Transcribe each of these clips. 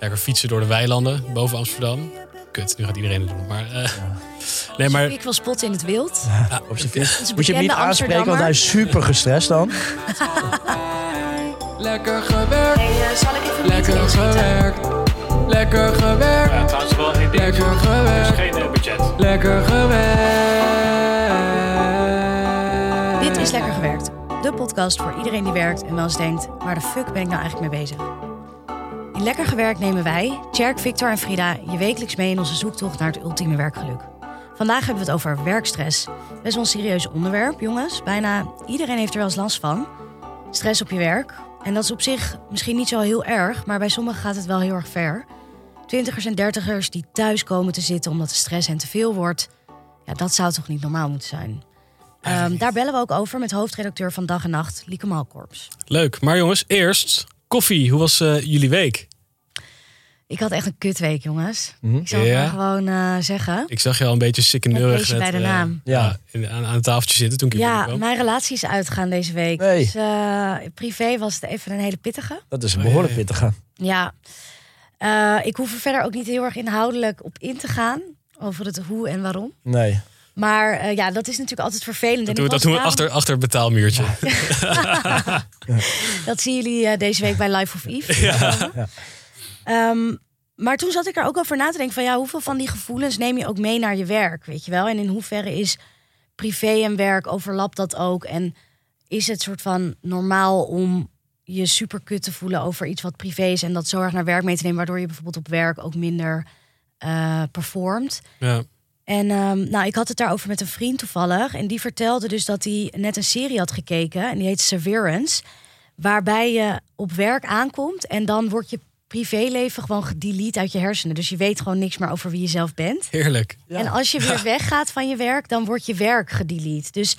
Lekker fietsen door de weilanden boven Amsterdam. Kut, nu gaat iedereen het doen. Maar, eh, nee, maar Ik wil spotten in het wild. Op zijn fiets. Dat is een Moet je hem niet aanspreken, want hij is super gestrest dan. Lekker gewerkt, Hey, eh, zal ik even lekker inschieten? gewerkt. Lekker gewerkt, ja, trouwens wel één ding. lekker gewerkt, geen eh, budget. lekker gewerkt. Dit is Lekker Gewerkt. De podcast voor iedereen die werkt en wel eens denkt... waar de fuck ben ik nou eigenlijk mee bezig? In Lekker Gewerkt nemen wij, Tjerk, Victor en Frida... je wekelijks mee in onze zoektocht naar het ultieme werkgeluk. Vandaag hebben we het over werkstress. Best wel een serieus onderwerp, jongens. Bijna iedereen heeft er wel eens last van. Stress op je werk. En dat is op zich misschien niet zo heel erg... maar bij sommigen gaat het wel heel erg ver. Twintigers en dertigers die thuis komen te zitten... omdat de stress hen te veel wordt... Ja, dat zou toch niet normaal moeten zijn? Ehm, daar bellen we ook over met hoofdredacteur van Dag en Nacht, Lieke Malkorps. Leuk. Maar jongens, eerst koffie. Hoe was eh, jullie week? Ik had echt een kutweek, jongens. Mhm. Ik zal het Ja? maar gewoon eh, zeggen. Ik zag je al een beetje sikkeneurig beestje bij de eh, naam. ja, in- aan, aan het tafeltje zitten toen ik hier Ja, mijn relatie is uitgegaan deze week. Nee. Dus eh, privé was het even een hele pittige. Dat is een behoorlijk Oh, ja. pittige. Ja, Eh, ik hoef er verder ook niet heel erg inhoudelijk op in te gaan. Over het hoe en waarom. Nee. Maar eh, ja, dat is natuurlijk altijd vervelend. En Dat doen we, dat doen we achter, achter het betaalmuurtje. Dat zien jullie eh, deze week bij Life of Eve. Ja. Ehm, maar toen zat ik er ook over na te denken van ja, hoeveel van die gevoelens neem je ook mee naar je werk, weet je wel? En in hoeverre is privé en werk overlapt dat ook? En is het soort van normaal om je super kut te voelen over iets wat privé is en dat zo erg naar werk mee te nemen, waardoor je bijvoorbeeld op werk ook minder eh, performt? Ja. En ehm, nou, ik had het daarover met een vriend toevallig. En die vertelde dus dat hij net een serie had gekeken. En die heet Severance. Waarbij je op werk aankomt. En dan wordt je privéleven gewoon gedelete uit je hersenen. Dus je weet gewoon niks meer over wie je zelf bent. Heerlijk. En als je weer weggaat van je werk, dan wordt je werk gedelete. Dus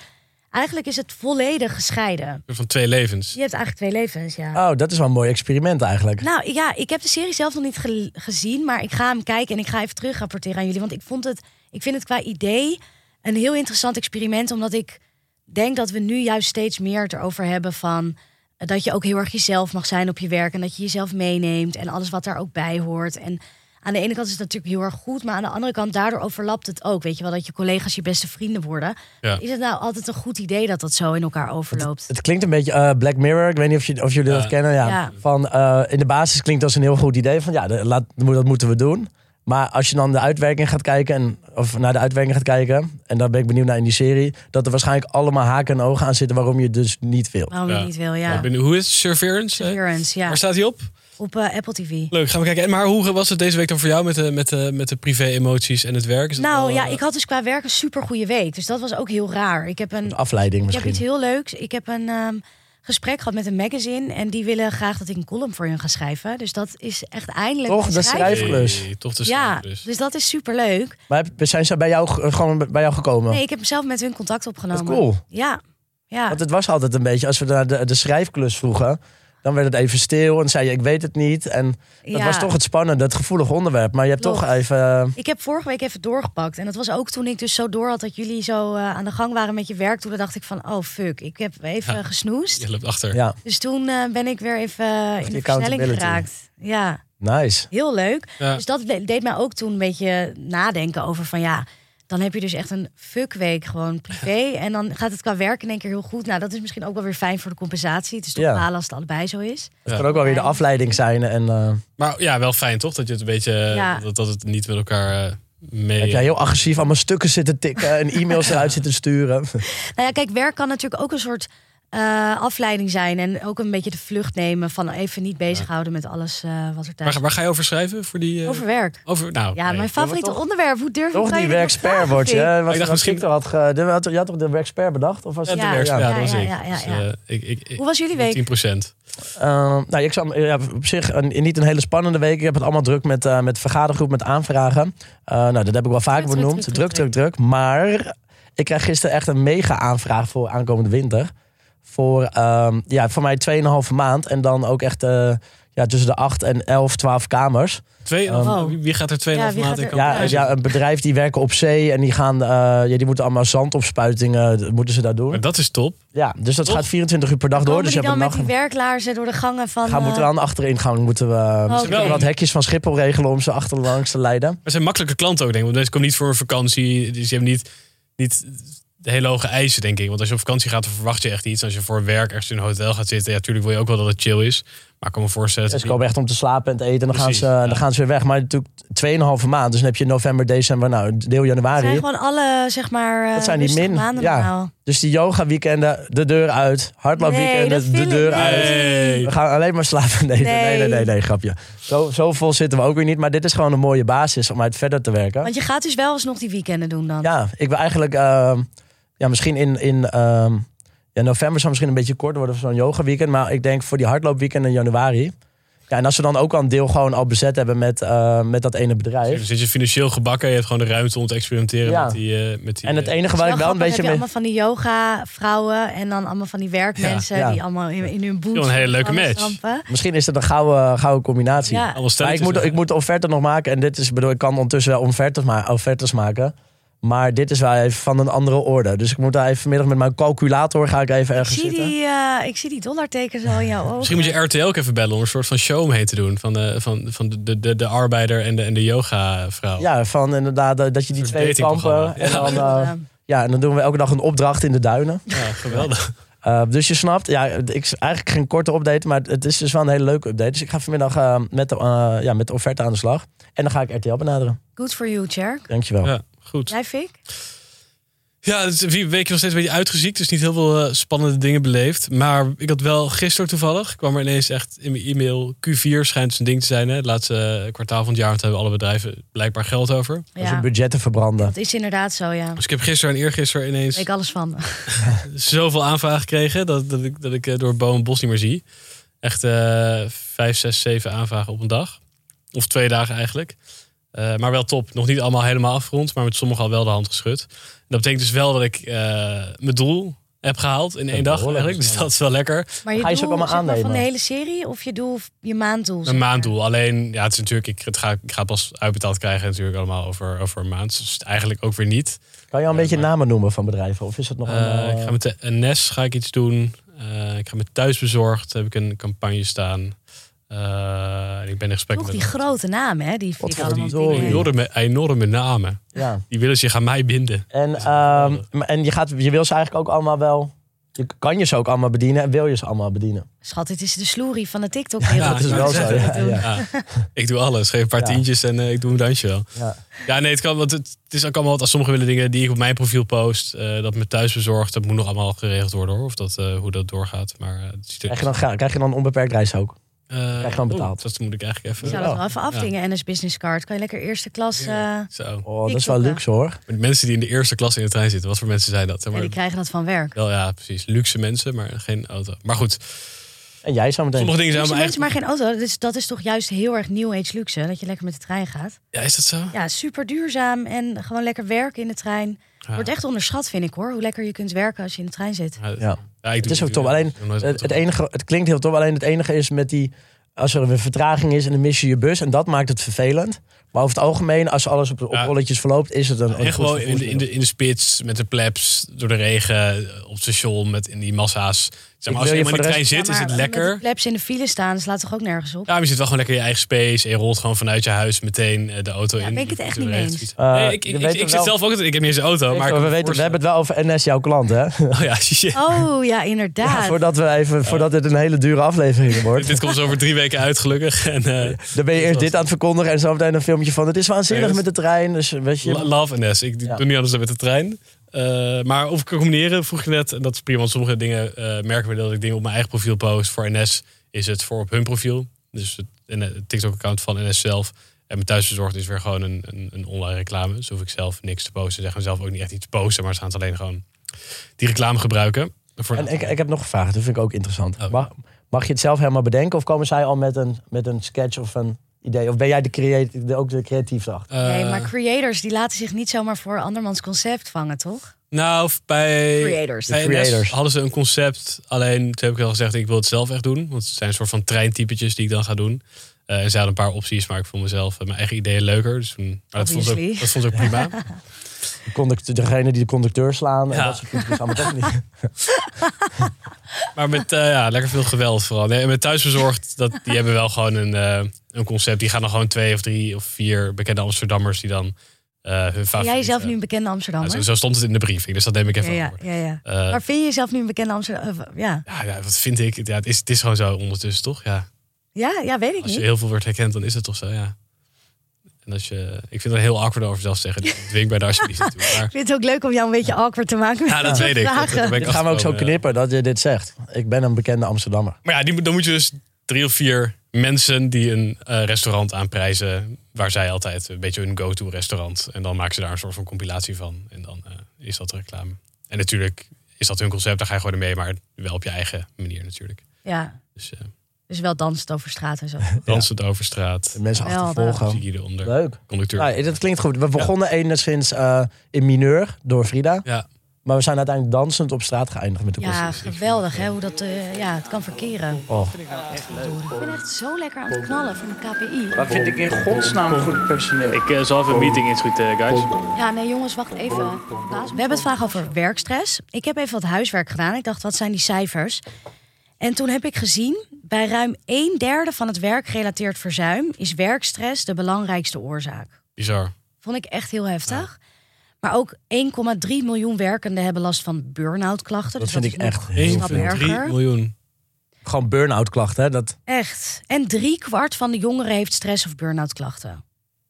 eigenlijk is het volledig gescheiden. Van twee levens. Je hebt eigenlijk twee levens, ja. Oh, dat is wel een mooi experiment eigenlijk. Nou ja, ik heb de serie zelf nog niet ge- gezien, maar ik ga hem kijken en ik ga even terug rapporteren aan jullie. Want ik vond het, ik vind het qua idee een heel interessant experiment, omdat ik denk dat we nu juist steeds meer het erover hebben van dat je ook heel erg jezelf mag zijn op je werk en dat je jezelf meeneemt en alles wat daar ook bij hoort. En aan de ene kant is het natuurlijk heel erg goed, maar aan de andere kant daardoor overlapt het ook. Weet je wel dat je collega's je beste vrienden worden. Ja. Is het nou altijd een goed idee dat dat zo in elkaar overloopt? Het klinkt een beetje eh, Black Mirror. Ik weet niet of, je, of jullie Ja. dat kennen. Ja. Ja. Van, eh, in de basis klinkt als een heel goed idee. Van ja, de- laat, dat moeten we doen. Maar als je dan de uitwerking gaat kijken, en, of naar de uitwerking gaat kijken, en daar ben ik benieuwd naar in die serie, dat er waarschijnlijk allemaal haken en ogen aan zitten waarom je dus niet wil. Waarom Ja. niet wil, ja. Ben- Hoe is het? Surveillance? hè? Severance, ja. Waar staat hij op? Op eh, Apple TV. Leuk, gaan we kijken. En Maar hoe was het deze week dan voor jou met de, met de, met de privé-emoties en het werk? Is Nou wel, ja, eh, ik had dus qua werk een super goede week. Dus dat was ook heel raar. Ik heb, een, Afleiding ik heb misschien. iets heel leuks. Ik heb een ehm, gesprek gehad met een magazine. En die willen graag dat ik een column voor hun ga schrijven. Dus dat is echt eindelijk. Toch, een de schrijf- schrijfklus. Hey, toch de Ja, schrijfklus. dus dat is super leuk. Maar heb- zijn ze bij jou, ge- gewoon bij jou gekomen? Nee, ik heb zelf met hun contact opgenomen. Wat cool. Ja, ja. Want het was altijd een beetje, als we naar de, de schrijfklus vroegen, dan werd het even stil en zei je, ik weet het niet. En dat Ja. was toch het spannende, het gevoelig onderwerp. Maar je hebt toch even... eh, Ik heb vorige week even doorgepakt. En dat was ook toen ik dus zo door had dat jullie zo eh, aan de gang waren met je werk. Toen dacht ik van, oh fuck, ik heb even Ja. gesnoest. Je loopt achter. ja, Dus toen eh, ben ik weer even in de versnelling geraakt. Ja, nice. heel leuk. Ja. Dus dat de- deed mij ook toen een beetje nadenken over van ja, dan heb je dus echt een fuckweek gewoon privé. En dan gaat het qua werk in één keer heel goed. Nou, dat is misschien ook wel weer fijn voor de compensatie. Het is toch Ja. balen als het allebei zo is. Het Ja. kan ook wel weer de afleiding zijn. En eh, Maar ja, wel fijn toch? Dat je het een beetje. Ja. Dat, dat het niet met elkaar eh, mee. heb jij heel agressief allemaal stukken zitten tikken en e-mails eruit zitten sturen. Nou ja, kijk, werk kan natuurlijk ook een soort eh, afleiding zijn. En ook een beetje de vlucht nemen van even niet bezighouden met alles eh, wat er thuis Waar, waar ga je over schrijven? Voor die, eh, Over werk. over- nou, Ja, nee. mijn favoriete toch- onderwerp. Hoe durf toch kan die je dit nog werkspert wordt je. Fink? hè? Wat, Ik dacht wat misschien- had, ge, de, had, je had toch de werkspert bedacht? Of was Ja, het- de ja, ja. dat was Ja, ik. ja, ja, Dus, ja. eh, ik, ik, ik- Hoe was jullie week? 10 procent. Eh, nou, ik zal, ja, op zich een, niet een hele spannende week. Ik heb het allemaal druk met, eh met vergadergroep, met aanvragen. Eh, nou, dat heb ik wel vaker druk, benoemd. druk, Druk, druk, druk, druk, Maar ik krijg gisteren echt een mega aanvraag voor aankomende winter. Voor, ehm, ja, voor mij 2,5 maand. En dan ook echt eh, ja, tussen de 8 en 11, 12 kamers. Twee, Um, Oh. wie- gaat er 2,5 Ja, er- in Ja, ja, een bedrijf die werken op zee en die gaan, eh, ja, die moeten allemaal zandopspuitingen, dat moeten ze daar doen. Maar dat is top. Ja, dus dat Top. gaat 24 uur per dag door. Dus je dan hebt met een die werklaarzen door de gangen van... Gaan moeten we eh, aan de achteringang moeten we misschien oké. wat hekjes van Schiphol regelen om ze achterlangs te leiden. Maar zijn makkelijke klanten ook, denk ik. Want mensen komen niet voor een vakantie. Dus je hebt niet, niet hele hoge eisen, denk ik. Want als je op vakantie gaat, dan verwacht je echt iets. Als je voor werk ergens in een hotel gaat zitten, ja, natuurlijk wil je ook wel dat het chill is. Maar ik kan me voorstellen... Ja, dat ze komen echt om te slapen en te eten en dan, gaan ze, ja. dan gaan ze weer weg. Maar natuurlijk 2,5 maand. Dus dan heb je november, december, nou deel januari. zijn gewoon alle, zeg maar, eh Dat zijn die min- maanden ja. normaal. Dus die yoga weekenden, de deur uit. Nee, Hardloopweekenden, dat de deur uit. We gaan alleen maar slapen. Nee, nee, nee, Nee. nee, nee, grapje. Zo, zo vol zitten we ook weer niet. Maar dit is gewoon een mooie basis om uit verder te werken. Want je gaat dus wel eens nog die weekenden doen dan. Ja, ik wil eigenlijk... ehm, ja, misschien in... in ehm, ja, november zou misschien een beetje kort worden voor zo'n yoga weekend. Maar ik denk voor die hardloopweekend in januari. Ja, en als we dan ook al een deel gewoon al bezet hebben met, eh, met dat ene Dan bedrijf. zit je financieel gebakken. Je hebt gewoon de ruimte om te experimenteren Ja. met die... eh, met die En het eh, enige waar ik wel een beetje heb je mee... allemaal van die yoga vrouwen en dan allemaal van die werkmensen Ja. die allemaal in, in hun boots Wel een hele leuke match. stampen. Misschien is het een gouden, gouden combinatie. Maar ik moet, ik moet de offerte nog maken. En dit is, ik bedoel, ik kan ondertussen wel offertes, ma offertes maken. Maar dit is wel even van een andere orde. Dus ik moet daar even vanmiddag met mijn calculator ga ik even Ik ergens zie, zitten. die, eh, ik zie die dollartekens al in jouw ogen. Misschien moet je RTL ook even bellen om een soort van show omheen te doen. Van de, van, van de, de, de, de arbeider en de, en de yoga vrouw. Ja, van inderdaad eh, dat je die twee kampen. En dan, Ja. eh, ja, en dan doen we elke dag een opdracht in de duinen. Ja, geweldig. Uh, dus je snapt, ja, ik eigenlijk geen korte update, maar het is dus wel een hele leuke update. Dus ik ga vanmiddag uh, met, de, uh, ja, met de offerte aan de slag. En dan ga ik RTL benaderen. Good for you, Cherk. Dankjewel. Ja, goed. Jij, Fik? Ja, het is een week nog steeds een beetje uitgeziekt. Dus niet heel veel uh, spannende dingen beleefd. Maar ik had wel gisteren toevallig. kwam er ineens echt in mijn e-mail. Q4 schijnt zijn ding te zijn. Hè? Het laatste kwartaal van het jaar. Want hebben alle bedrijven blijkbaar geld over. Als je budgetten verbranden. Dat is inderdaad zo, ja. Dus ik heb gisteren en eergisteren ineens... Ik alles van. zoveel aanvragen gekregen. Dat, dat ik, dat ik uh, door boom en bos niet meer zie. Echt vijf, zes, zeven aanvragen op een dag. Of twee dagen eigenlijk. Uh, maar wel top. Nog niet allemaal helemaal afgerond. Maar met sommigen al wel de hand geschud. Dat betekent dus wel dat ik uh, mijn doel heb gehaald in één dag eigenlijk. Dus dat is wel lekker. Maar je Ga je doel, ook allemaal zeg maar, aannemen? van de hele serie of je doel, je maanddoel? Een maanddoel. Alleen, ja, het is natuurlijk, ik, het ga, ik ga het pas uitbetaald krijgen natuurlijk allemaal over, over een maand. Dus eigenlijk ook weer niet. Kan je al een beetje maar... namen noemen van bedrijven? Of is het nog uh, allemaal, Ik ga met de NS ga ik iets doen. Uh, ik ga met thuisbezorgd. Heb ik een campagne staan. Uh, ik ben in gesprek Toch met die grote namen, hè? Die Wat ik allemaal die dingen. enorme, enorme namen. Ja. Die willen zich aan mij binden. En, um, en je, gaat, je wil ze eigenlijk ook allemaal wel... Je kan je ze ook allemaal bedienen en wil je ze allemaal bedienen? Schat, dit is de sloerie van de TikTok. Ja, dat is wel zo. Ja, ja. Ja, ik doe alles. Geef een paar Ja. tientjes en uh, ik doe een dansje wel. Ja. Ja, nee, het kan. Want het, het is ook allemaal wat. Als sommigen willen dingen die ik op mijn profiel post, uh, dat me thuis bezorgd, dat moet nog allemaal geregeld worden hoor. Of dat, uh, hoe dat doorgaat. Maar uh, het Krijg, je dan, krijg je dan onbeperkt reis ook? Uh, Krijg gewoon betaald? oh, dat moet ik eigenlijk Je even. zou dat wel even afdingen. NS Business Card. Kan je lekker eerste klas... eh, Zo. Oh, dat is wel luxe hoor. Maar de mensen die in de eerste klas in de trein zitten, wat voor mensen zijn dat? Zeg ja, maar, die krijgen dat van werk. wel, ja, precies. Luxe mensen, maar geen auto. Maar goed, En jij zou meteen. sommige dingen zijn Luxe mijn mensen, maar geen auto. Dus dat is toch juist heel erg new age luxe. Dat je lekker met de trein gaat. Ja, is dat zo? Ja, super duurzaam. En gewoon lekker werken in de trein. Ja. Wordt echt onderschat, vind ik hoor. Hoe lekker je kunt werken als je in de trein zit. Ja, Ja. Ja, ik Het is ook top. Alleen nooit het, enige, het klinkt heel top. Alleen het enige is met die. Als er een vertraging is en dan mis je je bus. En dat maakt het vervelend. Maar over het algemeen, als alles op, op Ja. rolletjes verloopt, is het een. een gewoon in de, in, de, in de spits, met de plebs, door de regen, op het station, met in die massa's. Zeg maar, als je helemaal in de trein zit, is het lekker. plebs in de file staan, slaat toch ook nergens op? Ja, maar je zit wel gewoon lekker in je eigen space. En je rolt gewoon vanuit je huis meteen eh, de auto Ja, in. ben ik het echt niet eens. Eh, Nee, ik, ik, weet ik, zit zelf ook, ik heb niet eens een auto. Maar ik we, weten, we hebben het wel over NS, jouw klant, hè? Oh ja, shit. Oh ja, inderdaad. Ja, voordat, we even, voordat dit een hele dure aflevering wordt. Dit komt zo over drie weken uit, gelukkig. En, eh, Dan ben je eerst dit aan het verkondigen en zo meteen een filmpje van. Het is waanzinnig met de trein. Dus weet je. Lo- Love NS. Ik doe niet anders dan met de trein. Eh, maar of ik kan combineren, vroeg je net. En dat is prima, want sommige dingen eh, merken we dat ik dingen op mijn eigen profiel post. Voor NS is het voor op hun profiel. Dus het, TikTok-account van NS zelf. En mijn thuisbezorgd is weer gewoon een, een, een online reclame. Dus hoef ik zelf niks te posten. Ze zeggen zelf ook niet echt iets te posten, maar ze gaan het alleen gewoon die reclame gebruiken. Voor En ik, ik heb nog een vraag, dat vind ik ook interessant. Oh. Mag, mag je het zelf helemaal bedenken of komen zij al met een, met een sketch of een idee? Of ben jij de creati- de, ook de creatief achter? Eh, Nee, maar creators die laten zich niet zomaar voor andermans concept vangen, toch? Nou, bij, Creators. bij creators. hadden ze een concept. Alleen toen heb ik al gezegd, ik wil het zelf echt doen. Want het zijn een soort van treintypetjes die ik dan ga doen. Eh, en ze hadden een paar opties, maar ik vond mezelf mijn eigen ideeën leuker. Dus toen, dat, vond Obviously. dat vond ook prima. De conduct- degene die de conducteur slaan. En Ja. dat soort dingen allemaal toch niet. Maar met eh, ja, lekker veel geweld vooral. Nee, en met thuisbezorgd, dat, die hebben wel gewoon een, eh, een concept. Die gaan dan gewoon twee of drie of vier bekende Amsterdammers die dan eh hun favoriete... jij zelf nu een bekende Amsterdammer? Ja, zo, zo stond het in de briefing, dus dat neem ik ja, even ja, over. ja, ja. Eh, Maar vind je jezelf nu een bekende Amsterdammer? ja. ja, ja, wat vind ik? Ja, het, is, het is gewoon zo ondertussen, toch? Ja. Ja, ja, weet ik Als je niet. heel veel wordt herkend, dan is het toch zo, ja. En als je, ik vind het heel awkward over zelf zeggen. Dwing mij daar alsjeblieft toe. Maar, Ik vind het ook leuk om jou een beetje awkward te maken. ja, dat weet ik. Dat, Vragen. daar ben ik Dit gaan we ook zo knippen dat je dit zegt. Ik ben een bekende Amsterdammer. Maar ja, die, dan moet je dus drie of vier mensen die een eh, restaurant aanprijzen. Waar zij altijd een beetje hun go-to restaurant. En dan maken ze daar een soort van compilatie van. En dan eh, is dat reclame. En natuurlijk is dat hun concept, daar ga je gewoon in mee. Maar wel op je eigen manier natuurlijk. Ja, Dus eh dus wel dansend over straat en zo. dansend over straat. Mensen Geweldig. achtervolgen. Muziek eronder. Leuk. Conducteur. Ja, dat klinkt goed. We begonnen enigszins eh in mineur door Frida. Ja, Maar we zijn uiteindelijk dansend op straat geëindigd met de Ja, geweldig hè, hoe dat eh, ja, het kan verkeren. Oh. Ik ben echt zo lekker aan het knallen van de KPI. Wat vind ik in godsnaam goed personeel? Ik eh, zal even een meeting inschieten, guys. Ja, nee jongens, wacht even. Baas, We hebben het vandaag over werkstress. Ik heb even wat huiswerk gedaan. Ik dacht, wat zijn die cijfers? En toen heb ik gezien, bij ruim een derde van het werkgerelateerd verzuim... is werkstress de belangrijkste oorzaak. bizar. Vond ik echt heel heftig. Maar ook 1,3 miljoen werkenden hebben last van burn-out klachten. Dat dus vind is ik echt heel veel. 1,3 erger. miljoen. Gewoon burn-out klachten. Hè? Dat, Echt. En drie kwart van de jongeren heeft stress of burn-out klachten.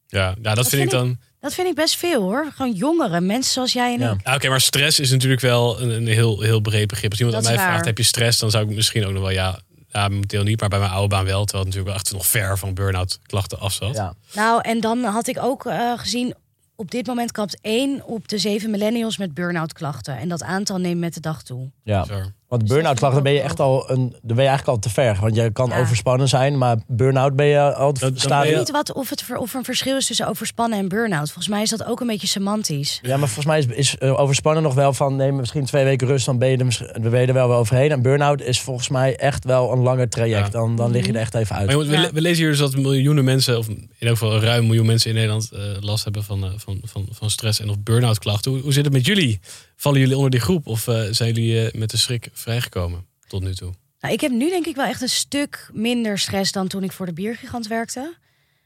Ja, ja dat, vind ik dan... Dat vind ik best veel hoor. Gewoon jongeren, mensen zoals jij en Ja. ik. Ja, Oké, maar stress is natuurlijk wel een, een heel, heel breed begrip. Als iemand Dat aan mij vraagt, waar. heb je stress? Dan zou ik misschien ook nog wel, ja, ja momenteel niet. Maar bij mijn oude baan wel. Terwijl het natuurlijk wel echt nog ver van burn-out klachten af zat. ja. Nou, en dan had ik ook eh, gezien... op dit moment kapt één op de zeven millennials met burn-out klachten. En dat aantal neemt met de dag toe. ja. Bizar. Want burn-out klachten ben je echt al een, dan ben je eigenlijk al te ver. Want je kan Ja. overspannen zijn, maar burn-out ben je al dan staat. ben Ik je- weet niet wat, of, het, ver- of er een verschil is tussen overspannen en burn-out. Volgens mij is dat ook een beetje semantisch. Ja, maar volgens mij is, is eh, overspannen nog wel van neem misschien twee weken rust, dan ben je er, misschien- dan ben je er wel weer overheen. En burn-out is volgens mij echt wel een langer traject. Ja. Dan, dan lig je er echt even uit. Maar jongens, we, Ja. le- we lezen hier dus dat miljoenen mensen, of in elk geval een ruim miljoen mensen in Nederland eh, last hebben van, eh, van, van, van stress en of burn-out klachten. Hoe, hoe zit het met jullie? Vallen jullie onder die groep of eh, zijn jullie eh, met de schrik vrijgekomen tot nu toe? Nou, ik heb nu denk ik wel echt een stuk minder stress dan toen ik voor de biergigant werkte.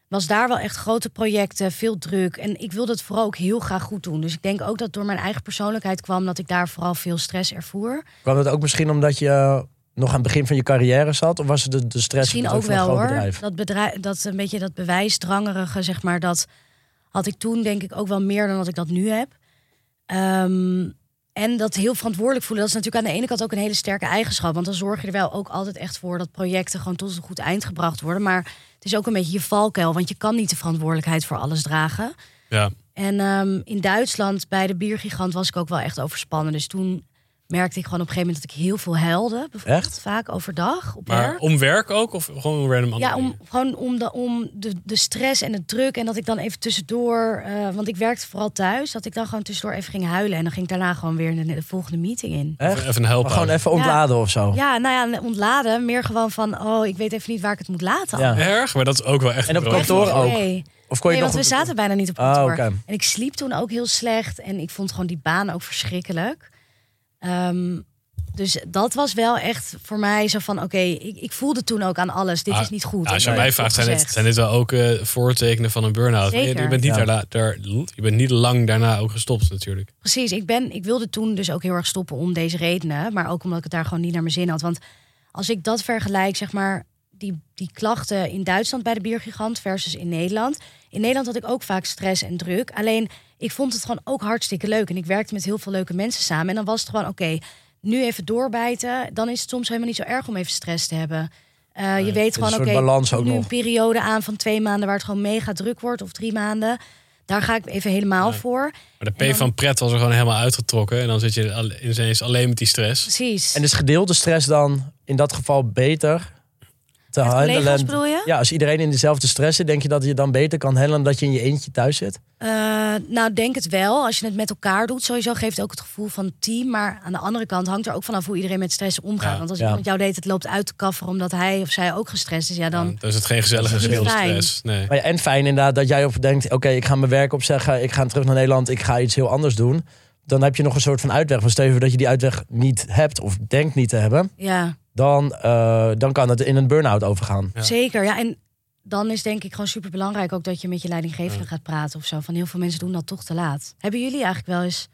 Was daar wel echt grote projecten, veel druk. En ik wilde het vooral ook heel graag goed doen. Dus ik denk ook dat door mijn eigen persoonlijkheid kwam dat ik daar vooral veel stress ervoer. Kwam het ook misschien omdat je eh, nog aan het begin van je carrière zat? Of was het de, de stress Misschien ook van een wel groot hoor. bedrijf? Dat bedrijf, dat een beetje dat bewijsdrangerige, zeg maar, dat had ik toen denk ik ook wel meer dan dat ik dat nu heb. Ehm, en dat heel verantwoordelijk voelen, dat is natuurlijk aan de ene kant ook een hele sterke eigenschap. Want dan zorg je er wel ook altijd echt voor dat projecten gewoon tot een goed eind gebracht worden. Maar het is ook een beetje je valkuil, want je kan niet de verantwoordelijkheid voor alles dragen. Ja, En ehm, in Duitsland bij de biergigant was ik ook wel echt overspannen. Dus toen merkte ik gewoon op een gegeven moment dat ik heel veel huilde. Bijvoorbeeld Echt? vaak overdag op maar werk. om werk ook of gewoon random andere Ja, om, dingen? gewoon om, de, om de, de stress en de druk. En dat ik dan even tussendoor, eh, want ik werkte vooral thuis, dat ik dan gewoon tussendoor even ging huilen. En dan ging ik daarna gewoon weer de, de volgende meeting in. Echt? Even een help. Maar gewoon even ontladen of zo. Ja, nou ja, ontladen. Meer gewoon van, oh, ik weet even niet waar ik het moet laten. Ja. Erg, maar dat is ook wel echt. En op kantoor ook? Nee, Of kon je nee nog want we zaten bijna niet op Ah, kantoor. En ik sliep toen ook heel slecht. En ik vond gewoon die baan ook verschrikkelijk. Ehm, dus dat was wel echt voor mij zo van... oké, ik, ik voelde toen ook aan alles. Dit Ah, is niet goed. Ja, als je mij het vraagt, zijn dit, zijn dit wel ook eh, voortekenen van een burn-out? Je, bent niet Ja. daarna, daar, je bent niet lang daarna ook gestopt natuurlijk. Precies, ik, ben, ik wilde toen dus ook heel erg stoppen om deze redenen. Maar ook omdat ik het daar gewoon niet naar mijn zin had. Want als ik dat vergelijk, zeg maar, die, die klachten in Duitsland bij de biergigant versus in Nederland. In Nederland had ik ook vaak stress en druk. Alleen, ik vond het gewoon ook hartstikke leuk. En ik werkte met heel veel leuke mensen samen. En dan was het gewoon, oké, nu even doorbijten. Dan is het soms helemaal niet zo erg om even stress te hebben. Eh, je weet gewoon, oké, balans nu ook een periode aan van twee maanden... waar het gewoon mega druk wordt, of drie maanden. Daar ga ik even helemaal voor. Maar de P dan- van pret was er gewoon helemaal uitgetrokken. En dan zit je ineens alleen met die stress. Precies. En is gedeelde stress dan in dat geval beter? Te Met collega's handelen. bedoel je? Ja, als iedereen in dezelfde stress zit, denk je dat je dan beter kan handelen dan dat je in je eentje thuis zit? Eh, nou, denk het wel. Als je het met elkaar doet, sowieso geeft het ook het gevoel van team. Maar aan de andere kant hangt er ook vanaf hoe iedereen met stress omgaat. Ja. Want als Ja. iemand jou deed het loopt uit te kafferen omdat hij of zij ook gestrest is, ja dan. Dan is het geen gezellige stress. Nee. Maar ja, en fijn inderdaad dat jij op denkt, oké, ik ga mijn werk opzeggen, ik ga terug naar Nederland, ik ga iets heel anders doen. Dan heb je nog een soort van uitweg. Van stel je voor dat je die uitweg niet hebt of denkt niet te hebben, Ja, dan, eh, dan kan het in een burn-out overgaan. Ja. zeker. Ja, en dan is denk ik gewoon super belangrijk ook dat je met je leidinggevende gaat praten of zo. Van heel veel mensen doen dat toch te laat. Hebben jullie eigenlijk wel eens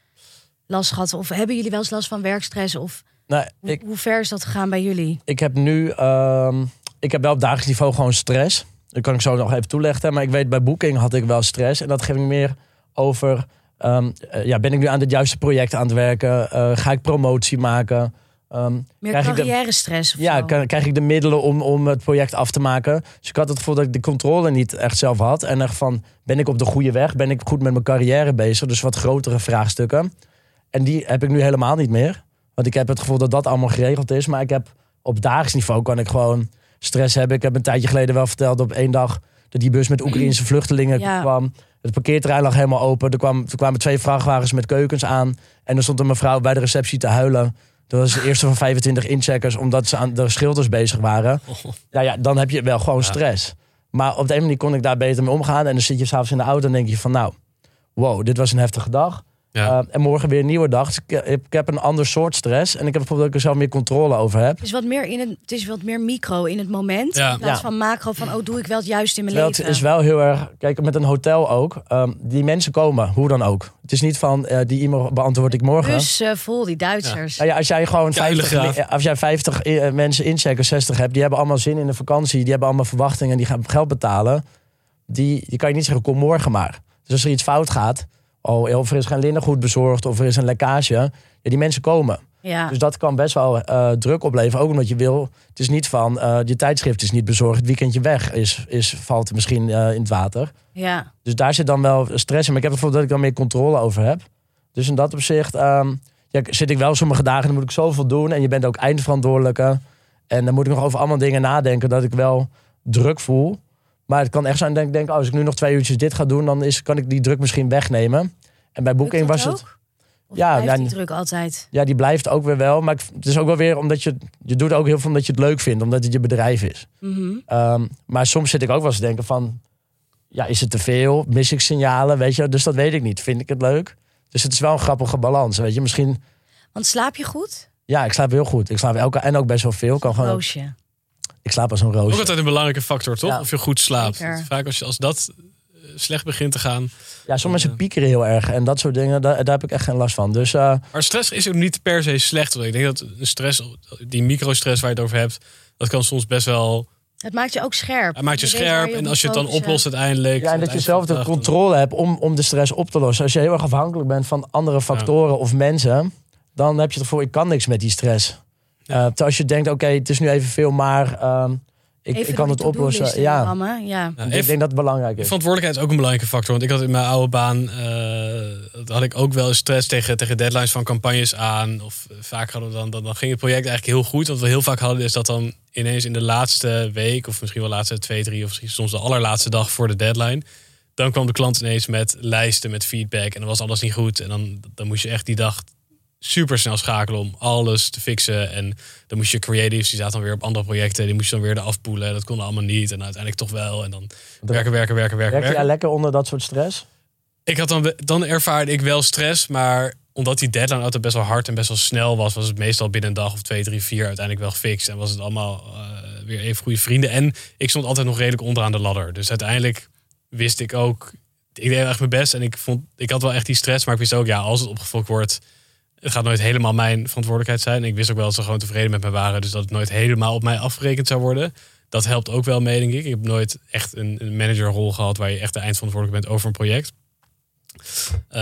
last gehad? Of hebben jullie wel eens last van werkstress? Of Nou, hoe, ik, hoe ver is dat gegaan bij jullie? ik heb nu, ehm, ik heb wel op dagelijks niveau gewoon stress. Dat kan ik zo nog even toelichten. Maar ik weet, bij Booking had ik wel stress. En dat geeft me meer over, ehm, eh, ja, ben ik nu aan het juiste project aan het werken? Eh, ga ik promotie maken? Ehm, Meer Krijg ik de- carrière stress of ja, zo? krijg ik de middelen om, om het project af te maken? Dus ik had het gevoel dat ik de controle niet echt zelf had. En echt van, ben ik op de goede weg? Ben ik goed met mijn carrière bezig? Dus wat grotere vraagstukken. En die heb ik nu helemaal niet meer. Want ik heb het gevoel dat dat allemaal geregeld is. Maar ik heb op dagelijks niveau kan ik gewoon stress hebben. Ik heb een tijdje geleden wel verteld op één dag... dat die bus met Oekraïnse vluchtelingen Ja. kwam. Het parkeerterrein lag helemaal open. Er, kwam, er kwamen twee vrachtwagens met keukens aan. En er stond een mevrouw bij de receptie te huilen. Dat was de eerste van 25 incheckers, omdat ze aan de schilders bezig waren. Ja, ja, dan heb je wel gewoon stress. Maar op de een manier kon ik daar beter mee omgaan. En dan zit je s'avonds in de auto en denk je van... nou, wow, dit was een heftige dag. Ja. Uh, en morgen weer een nieuwe dag. Dus ik, heb, ik heb een ander soort stress. En ik heb bijvoorbeeld dat ik er zelf meer controle over heb. Het is wat meer in het, het is wat meer micro in het moment. Ja. In plaats Ja. van macro van oh doe ik wel het juist in mijn Terwijl leven. het is wel heel erg... Kijk, met een hotel ook. um, die mensen komen, hoe dan ook. Het is niet van, uh, die e-mail beantwoord ik morgen. Bus uh, vol, die Duitsers. Nou ja, als jij gewoon 50, Kuilengraaf. als jij 50 uh, mensen inchecken, 60 hebt... die hebben allemaal zin in de vakantie. Die hebben allemaal verwachtingen. Die gaan geld betalen. Die, die kan je niet zeggen, kom morgen maar. Dus als er iets fout gaat... Oh, of er is geen linnengoed bezorgd of er is een lekkage. Ja, die mensen komen. Ja. Dus dat kan best wel uh, druk opleveren. Ook omdat je wil. Het is niet van uh, je tijdschrift is niet bezorgd. Het weekendje weg is, is, valt misschien uh, in het water. ja. Dus daar zit dan wel stress in. Maar ik heb het gevoel dat ik dan meer controle over heb. Dus in dat opzicht um, ja, zit ik wel sommige dagen. Dan moet ik zoveel doen. En je bent ook eindverantwoordelijke. En dan moet ik nog over allemaal dingen nadenken. Dat ik wel druk voel. Maar het kan echt zijn dat ik denk, oh, als ik nu nog twee uurtjes dit ga doen, dan is, kan ik die druk misschien wegnemen. En bij Booking was het. Of ja, blijft die druk altijd. Ja, die blijft ook weer wel. Maar het is ook wel weer omdat je. Je doet ook heel veel omdat je het leuk vindt, omdat het je bedrijf is. Mm -hmm. um, maar soms zit ik ook wel eens te denken van. Ja, is het te veel? Mis ik signalen? Weet je, dus dat weet ik niet. Vind ik het leuk? Dus het is wel een grappige balans. Weet je, misschien. Want slaap je goed? Ja, ik slaap heel goed. Ik slaap elke en ook best wel veel. Kan gewoon. Roosje. Ik slaap als een roosje. Ook altijd een belangrijke factor, toch? Ja. Of je goed slaapt. Zeker. Vaak als, je, als dat eh, slecht begint te gaan. Ja, sommige mensen piekeren heel erg en dat soort dingen, daar, daar heb ik echt geen last van. Dus, uh, maar stress is ook niet per se slecht. Ik denk dat een stress, die microstress waar je het over hebt, dat kan soms best wel. Het maakt je ook scherp. Het maakt je, je scherp je en als je het dan oplost uiteindelijk. Ja, en dat je zelf de controle hebt om, om de stress op te lossen. Als je heel erg afhankelijk bent van andere factoren ja. of mensen, dan heb je het voor ik kan niks met die stress. Uh, als je denkt, oké, okay, het is nu even veel, maar uh, ik, ik, kan het oplossen. Ja. Ja. ik denk dat het belangrijk is. Verantwoordelijkheid is ook een belangrijke factor. Want ik had in mijn oude baan, uh, had ik ook wel eens stress tegen, tegen deadlines van campagnes aan. Of vaak hadden we dan, dan, dan ging het project eigenlijk heel goed. Wat we heel vaak hadden is dat dan ineens in de laatste week, of misschien wel de laatste twee, drie, of misschien soms de allerlaatste dag voor de deadline. Dan kwam de klant ineens met lijsten, met feedback. En dan was alles niet goed. En dan, dan moest je echt die dag super snel schakelen om alles te fixen. En dan moest je creatives, die zaten dan weer op andere projecten, die moest je dan weer afpoelen. Dat kon allemaal niet. En uiteindelijk toch wel. En dan werken, werken, werken, werken. Werk jij lekker onder dat soort stress? Ik had dan, dan ervaarde ik wel stress, maar omdat die deadline altijd best wel hard en best wel snel was, was het meestal binnen een dag of twee, drie, vier uiteindelijk wel gefixt. En was het allemaal uh, weer even goede vrienden. En ik stond altijd nog redelijk onderaan de ladder. Dus uiteindelijk wist ik ook, ik deed echt mijn best. En ik vond, ik had wel echt die stress, maar ik wist ook, ja, als het opgevolgd wordt, het gaat nooit helemaal mijn verantwoordelijkheid zijn. En ik wist ook wel dat ze gewoon tevreden met me waren. Dus dat het nooit helemaal op mij afgerekend zou worden. Dat helpt ook wel mee, denk ik. Ik heb nooit echt een, een managerrol gehad waar je echt de eindverantwoordelijk bent over een project. Uh,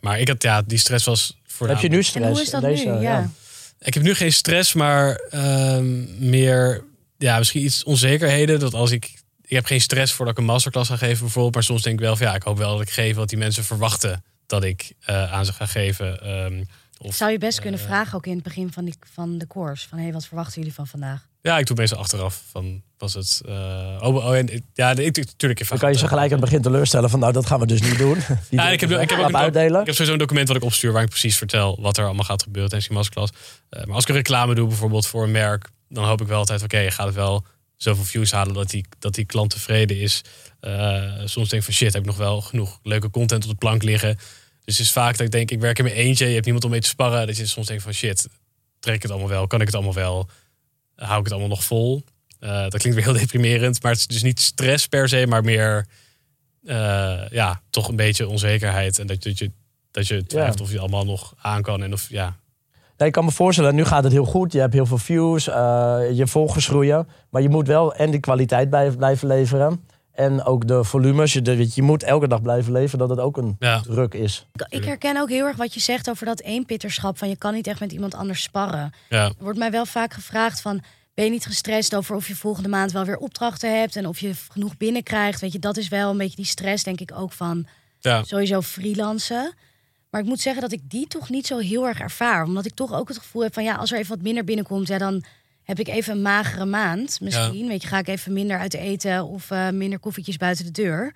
maar ik had, ja, die stress was voor. Heb je nu stress? En hoe is dat deze, nu? Ja. ja. Ik heb nu geen stress, maar uh, meer, ja, misschien iets onzekerheden. Dat als ik, ik heb geen stress voordat ik een masterclass ga geven bijvoorbeeld. Maar soms denk ik wel van ja, ik hoop wel dat ik geef wat die mensen verwachten dat ik uh, aan ze ga geven. Um, Of, Zou je best kunnen eh, vragen ook in het begin van, die, van de course. Van hé, wat verwachten jullie van vandaag? Ja, ik doe meestal achteraf. Van, was het... eh, oh, oh, en, ja, ik natuurlijk even... Dan kan je ze gelijk aan het begin teleurstellen van nou, dat gaan we dus niet doen. Ja, ik heb, ik, heb ook een, uitdelen. ik heb sowieso een document wat ik opstuur waar ik precies vertel wat er allemaal gaat gebeuren tijdens die masterclass. Eh, maar als ik een reclame doe bijvoorbeeld voor een merk, dan hoop ik wel altijd, oké, gaat het wel zoveel views halen dat die, dat die klant tevreden is. Eh, soms denk ik van shit, heb ik nog wel genoeg leuke content op de plank liggen. Dus het is vaak dat ik denk, ik werk in mijn eentje, je hebt niemand om mee te sparren. Dat je soms denkt van shit, trek ik het allemaal wel? Kan ik het allemaal wel? Hou ik het allemaal nog vol? Eh, dat klinkt weer heel deprimerend, maar het is dus niet stress per se, maar meer eh, ja, toch een beetje onzekerheid. En dat, dat je, dat je twijfelt of je allemaal nog aan kan. En of ja, Nee, ik kan me voorstellen, nu gaat het heel goed. Je hebt heel veel views, je volgers groeien. Maar je moet wel en de kwaliteit bij, blijven leveren. En ook de volumes. Je, de, je, moet elke dag blijven leveren, dat het ook een ja, druk is. Ik- Ik herken ook heel erg wat je zegt over dat eenpitterschap. Van je kan niet echt met iemand anders sparren. ja. Er wordt mij wel vaak gevraagd van... ben je niet gestrest over of je volgende maand wel weer opdrachten hebt... en of je genoeg binnenkrijgt. Weet je, dat is wel een beetje die stress, denk ik ook van ja. sowieso freelancen. Maar ik moet zeggen dat ik die toch niet zo heel erg ervaar. Omdat ik toch ook het gevoel heb van ja, als er even wat minder binnenkomt... Ja, dan heb ik even een magere maand misschien. Weet je, ga ik even minder uit eten of eh, minder koffietjes buiten de deur.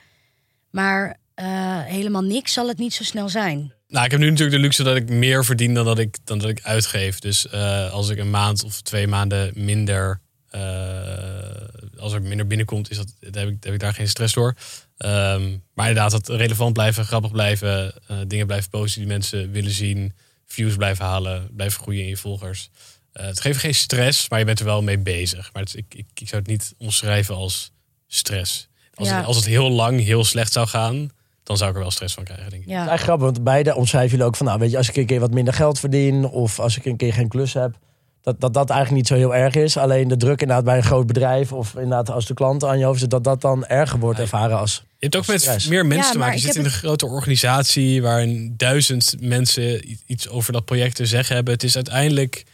Maar eh, helemaal niks zal het niet zo snel zijn. Nou, ik heb nu natuurlijk de luxe dat ik meer verdien dan dat ik, dan dat ik uitgeef. Dus eh, als ik een maand of twee maanden minder. als er minder binnenkomt, is dat, dan heb, ik, heb ik daar geen stress door. Ehm, maar inderdaad, dat relevant blijven, grappig blijven, dingen blijven posten die mensen willen zien, views blijven halen, blijven groeien in je volgers. Eh, het geeft geen stress, maar je bent er wel mee bezig. Maar het, ik, ik, ik zou het niet omschrijven als stress. Als, Ja. het, als het heel lang heel slecht zou gaan, dan zou ik er wel stress van krijgen, denk ik. Ja. Het is eigenlijk grappig, want beide omschrijven jullie ook van... nou, weet je, als ik een keer wat minder geld verdien... of als ik een keer geen klus heb... dat dat, dat eigenlijk niet zo heel erg is. Alleen de druk inderdaad bij een groot bedrijf... of inderdaad als de klant aan je hoofd zit... dat dat dan erger wordt ervaren als... Je hebt ook met Stress. meer mensen Ja, te maar maken. Je zit in een grote organisatie waarin duizend mensen iets over dat project te zeggen hebben. Het is uiteindelijk,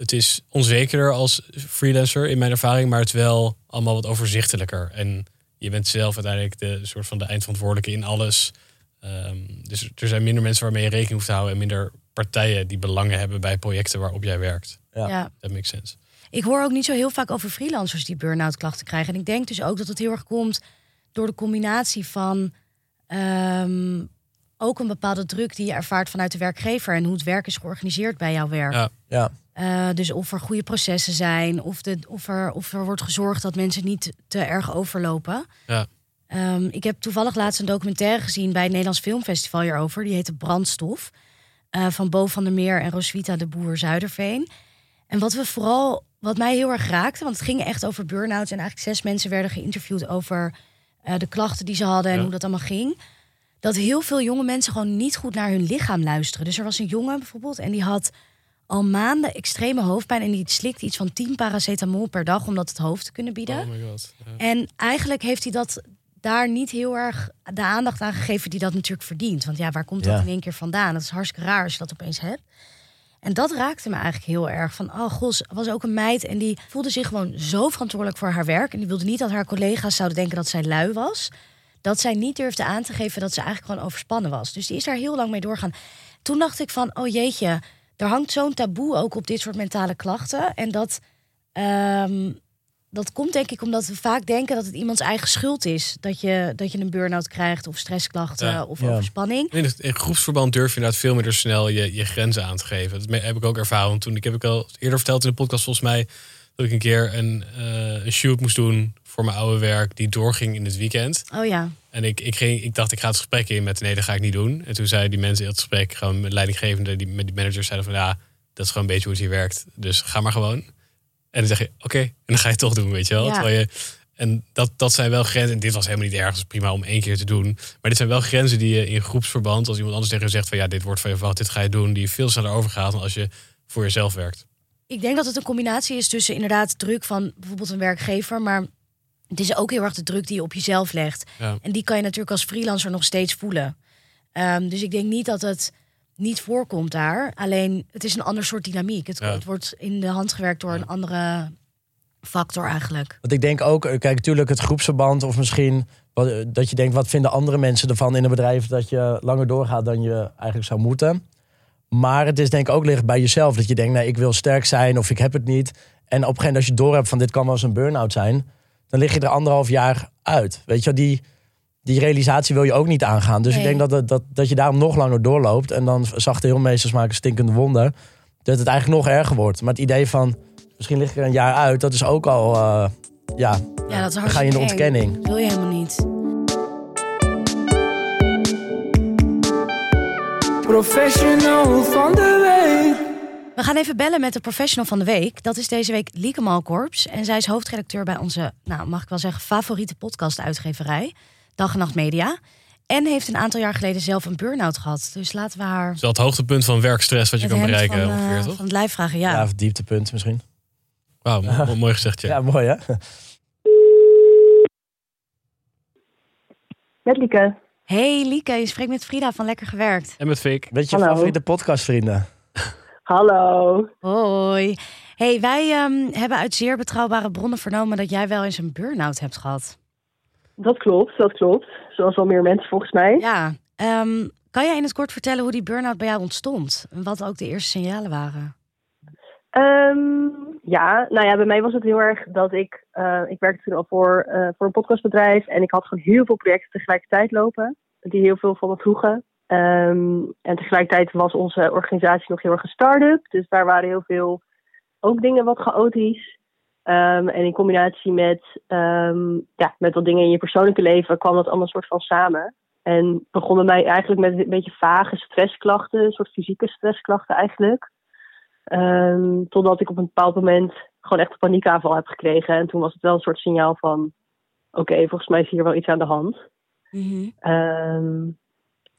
het is onzekerder als freelancer in mijn ervaring, maar het is wel allemaal wat overzichtelijker. En je bent zelf uiteindelijk de soort van de eindverantwoordelijke in alles. Ehm, dus er zijn minder mensen waarmee je rekening hoeft te houden en minder partijen die belangen hebben bij projecten waarop jij werkt. Ja. Ja. Dat makes sense. Ik hoor ook niet zo heel vaak over freelancers die burn-out klachten krijgen. En ik denk dus ook dat het heel erg komt door de combinatie van ehm, ook een bepaalde druk die je ervaart vanuit de werkgever en hoe het werk is georganiseerd bij jouw werk. Ja. Ja, Eh, dus of er goede processen zijn, of, de, of, er, of er wordt gezorgd dat mensen niet te erg overlopen. Ja. Ehm, ik heb toevallig laatst een documentaire gezien bij het Nederlands Filmfestival hierover. Die heette Brandstof. eh, van Bo van der Meer en Roswitha de Boer Zuiderveen. En wat we vooral, wat mij heel erg raakte, want het ging echt over burn-out. En eigenlijk zes mensen werden geïnterviewd over eh, de klachten die ze hadden en Ja. hoe dat allemaal ging. Dat heel veel jonge mensen gewoon niet goed naar hun lichaam luisteren. Dus er was een jongen bijvoorbeeld en die had al maanden extreme hoofdpijn. En die slikte iets van 10 paracetamol per dag om dat het hoofd te kunnen bieden. Oh my god. Ja. En eigenlijk heeft hij dat daar niet heel erg de aandacht aan gegeven die dat natuurlijk verdient. Want ja, waar komt dat Ja. in één keer vandaan? Dat is hartstikke raar als je dat opeens hebt. En dat raakte me eigenlijk heel erg. Van, oh gos, was ook een meid en die voelde zich gewoon zo verantwoordelijk voor haar werk. En die wilde niet dat haar collega's zouden denken dat zij lui was. Dat zij niet durfde aan te geven dat ze eigenlijk gewoon overspannen was. Dus die is daar heel lang mee doorgaan. Toen dacht ik van, oh jeetje, er hangt zo'n taboe ook op dit soort mentale klachten. En dat, ehm, dat komt denk ik omdat we vaak denken dat het iemands eigen schuld is. Dat je, dat je een burn-out krijgt of stressklachten Ja. of Ja. overspanning. In, het, in groepsverband durf je inderdaad veel minder snel je, je grenzen aan te geven. Dat heb ik ook ervaren. Toen ik heb ik al eerder verteld in de podcast volgens mij dat ik een keer een, eh, een shoot moest doen voor mijn oude werk die doorging in het weekend. Oh ja, En ik, ik, ging, ik dacht ik ga het gesprek in met nee dat ga ik niet doen. En toen zeiden die mensen in het gesprek gewoon met leidinggevende die met die managers zeiden van ja dat is gewoon een beetje hoe het hier werkt. Dus ga maar gewoon. En dan zeg je oké en dan ga je het toch doen weet je wel. Ja. Terwijl je en dat, dat zijn wel grenzen. En dit was helemaal niet erg. Dus prima om één keer te doen. Maar dit zijn wel grenzen die je in groepsverband, als iemand anders tegen je zegt van ja, dit wordt van je verwacht, dit ga je doen, die je veel sneller overgaat dan als je voor jezelf werkt. Ik denk dat het een combinatie is tussen inderdaad druk van bijvoorbeeld een werkgever, maar het is ook heel erg de druk die je op jezelf legt. Ja. En die kan je natuurlijk als freelancer nog steeds voelen. Ehm, dus ik denk niet dat het niet voorkomt daar. Alleen het is een ander soort dynamiek. Het, Ja. het wordt in de hand gewerkt door een andere factor eigenlijk. Want ik denk ook, eh, kijk, natuurlijk het groepsverband of misschien wat, eh, dat je denkt, wat vinden andere mensen ervan in een bedrijf dat je langer doorgaat dan je eigenlijk zou moeten. Maar het is denk ik ook ligt bij jezelf. Dat je denkt, nee, ik wil sterk zijn of ik heb het niet. En op een gegeven moment als je door hebt van dit kan wel eens een burn-out zijn. Dan lig je er anderhalf jaar uit. Weet je, die, die realisatie wil je ook niet aangaan. Dus ik denk dat, dat, dat je daarom nog langer doorloopt. En dan zachte heelmeesters maken stinkende wonden. Dat het eigenlijk nog erger wordt. Maar het idee van, misschien lig ik er een jaar uit. Dat is ook al, eh, ja, Ja, dat is ga je in de ontkenning. Dat wil je helemaal niet. Professional van de week. We gaan even bellen met de professional van de week. Dat is deze week Lieke Malkorps. En zij is hoofdredacteur bij onze, nou mag ik wel zeggen, favoriete podcast-uitgeverij. Dag en Nacht Media. En heeft een aantal jaar geleden zelf een burn-out gehad. Dus laten we haar Dat is wel het hoogtepunt van werkstress wat je kan bereiken van, eh, ongeveer, toch? van het lijf vragen. Ja. Ja, of dieptepunt misschien. Wauw, mo- mo- mooi gezegd, ja. Ja, mooi hè? Met Lieke. Hey Lieke, je spreekt met Frida van Lekker Gewerkt. En met Fik. Weet je Hallo. favoriete podcastvrienden? Hallo. Hoi. Hey, wij ehm, hebben uit zeer betrouwbare bronnen vernomen dat jij wel eens een burn-out hebt gehad. Dat klopt, dat klopt. Zoals wel meer mensen volgens mij. Ja. ehm, kan jij in het kort vertellen hoe die burn-out bij jou ontstond? En wat ook de eerste signalen waren? Ehm, ja, nou ja, bij mij was het heel erg dat ik... eh, ik werkte toen al voor, eh, voor een podcastbedrijf. En ik had gewoon heel veel projecten tegelijkertijd lopen. Die heel veel van me vroegen. Ehm, en tegelijkertijd was onze organisatie nog heel erg een start-up. Dus daar waren heel veel ook dingen wat chaotisch. Ehm, en in combinatie met, ja, met wat dingen in je persoonlijke leven kwam dat allemaal soort van samen. En begon mij eigenlijk met een beetje vage stressklachten, een soort fysieke stressklachten eigenlijk. Ehm, totdat ik op een bepaald moment gewoon echt een paniekaanval heb gekregen. En toen was het wel een soort signaal van: oké, volgens mij is hier wel iets aan de hand. Ehm,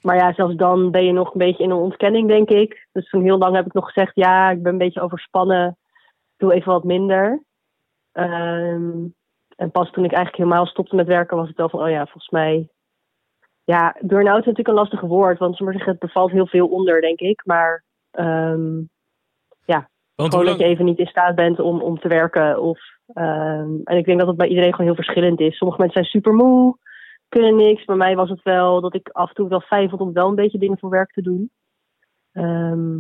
maar ja, zelfs dan ben je nog een beetje in een ontkenning, denk ik. Dus toen heel lang heb ik nog gezegd: ja, ik ben een beetje overspannen, doe even wat minder. Ehm, en pas toen ik eigenlijk helemaal stopte met werken, was het wel van: oh ja, volgens mij. Ja, burn-out is natuurlijk een lastig woord, want het bevalt heel veel onder, denk ik. Maar ehm, Want gewoon dat je even niet in staat bent om, om te werken. Of, ehm, en ik denk dat het bij iedereen gewoon heel verschillend is. Sommige mensen zijn super moe, kunnen niks. Bij mij was het wel dat ik af en toe wel fijn vond om wel een beetje dingen voor werk te doen. Ehm,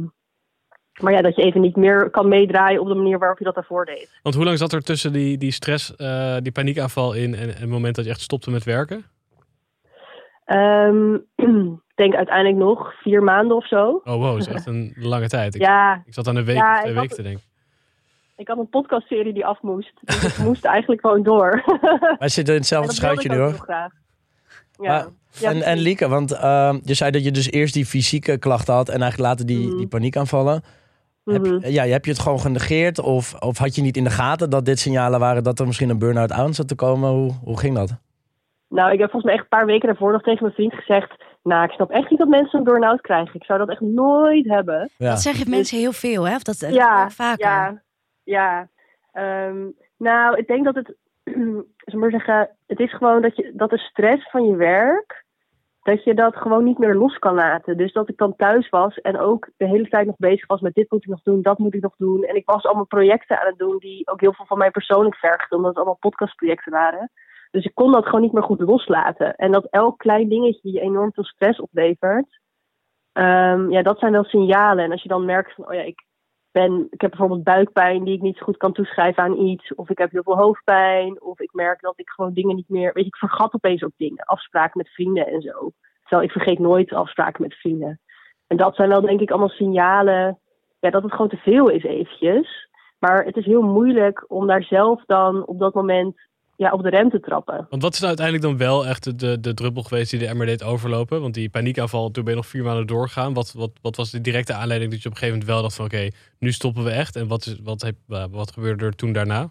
maar ja, dat je even niet meer kan meedraaien op de manier waarop je dat daarvoor deed. want hoe lang zat er tussen die, die stress, eh, die paniekaanval in en, en het moment dat je echt stopte met werken? Ehm, ik denk uiteindelijk nog vier maanden of zo. Oh wow, dat is echt een lange tijd. Ik, Ja, ik zat aan een week Ja, of twee weken te denken. ik had een podcastserie die af moest. Dus ik moest eigenlijk gewoon door. Wij zitten in hetzelfde schuitje ik nu hoor. graag. Ja. Maar- Ja, en, en. Lieke, want ehm, je zei dat je dus eerst die fysieke klachten had en eigenlijk later die, Mhm. die paniekaanvallen. Heb, Mhm. je- ja, heb je het gewoon genegeerd of, of had je niet in de gaten dat dit signalen waren dat er misschien een burn-out aan zat te komen? Hoe, hoe ging dat? Nou, ik heb volgens mij echt een paar weken daarvoor nog tegen mijn vriend gezegd... Nou, ik snap echt niet dat mensen een burn-out krijgen. Ik zou dat echt nooit hebben. Ja. Dat zeggen mensen heel veel, hè? Of dat, dat ja, vaker. ja, ja. Ehm, nou, ik denk dat het... Zal ik maar zeggen, het is gewoon dat, je, dat de stress van je werk... dat je dat gewoon niet meer los kan laten. Dus dat ik dan thuis was en ook de hele tijd nog bezig was met... dit moet ik nog doen, dat moet ik nog doen. En ik was allemaal projecten aan het doen... die ook heel veel van mij persoonlijk vergden... omdat het allemaal podcastprojecten waren. Dus ik kon dat gewoon niet meer goed loslaten. En dat elk klein dingetje je enorm veel stress oplevert. ehm, ja, dat zijn wel signalen. En als je dan merkt van, oh ja, ik, ben, ik heb bijvoorbeeld buikpijn die ik niet goed kan toeschrijven aan iets. Of ik heb heel veel hoofdpijn. Of ik merk dat ik gewoon dingen niet meer. Weet je, ik vergat opeens ook dingen. Afspraken met vrienden en zo. Terwijl ik vergeet nooit afspraken met vrienden. En dat zijn wel denk ik allemaal signalen. Ja, dat het gewoon te veel is eventjes. Maar het is heel moeilijk om daar zelf dan op dat moment ja, op de rem te trappen. Want wat is nou uiteindelijk dan wel echt de, de, druppel geweest die de emmer deed overlopen? Want die paniekaanval, toen ben je nog vier maanden doorgegaan. Wat, wat, wat was de directe aanleiding dat je op een gegeven moment wel dacht van oké, nu stoppen we echt. En wat, is, wat, heb, eh, wat gebeurde er toen daarna?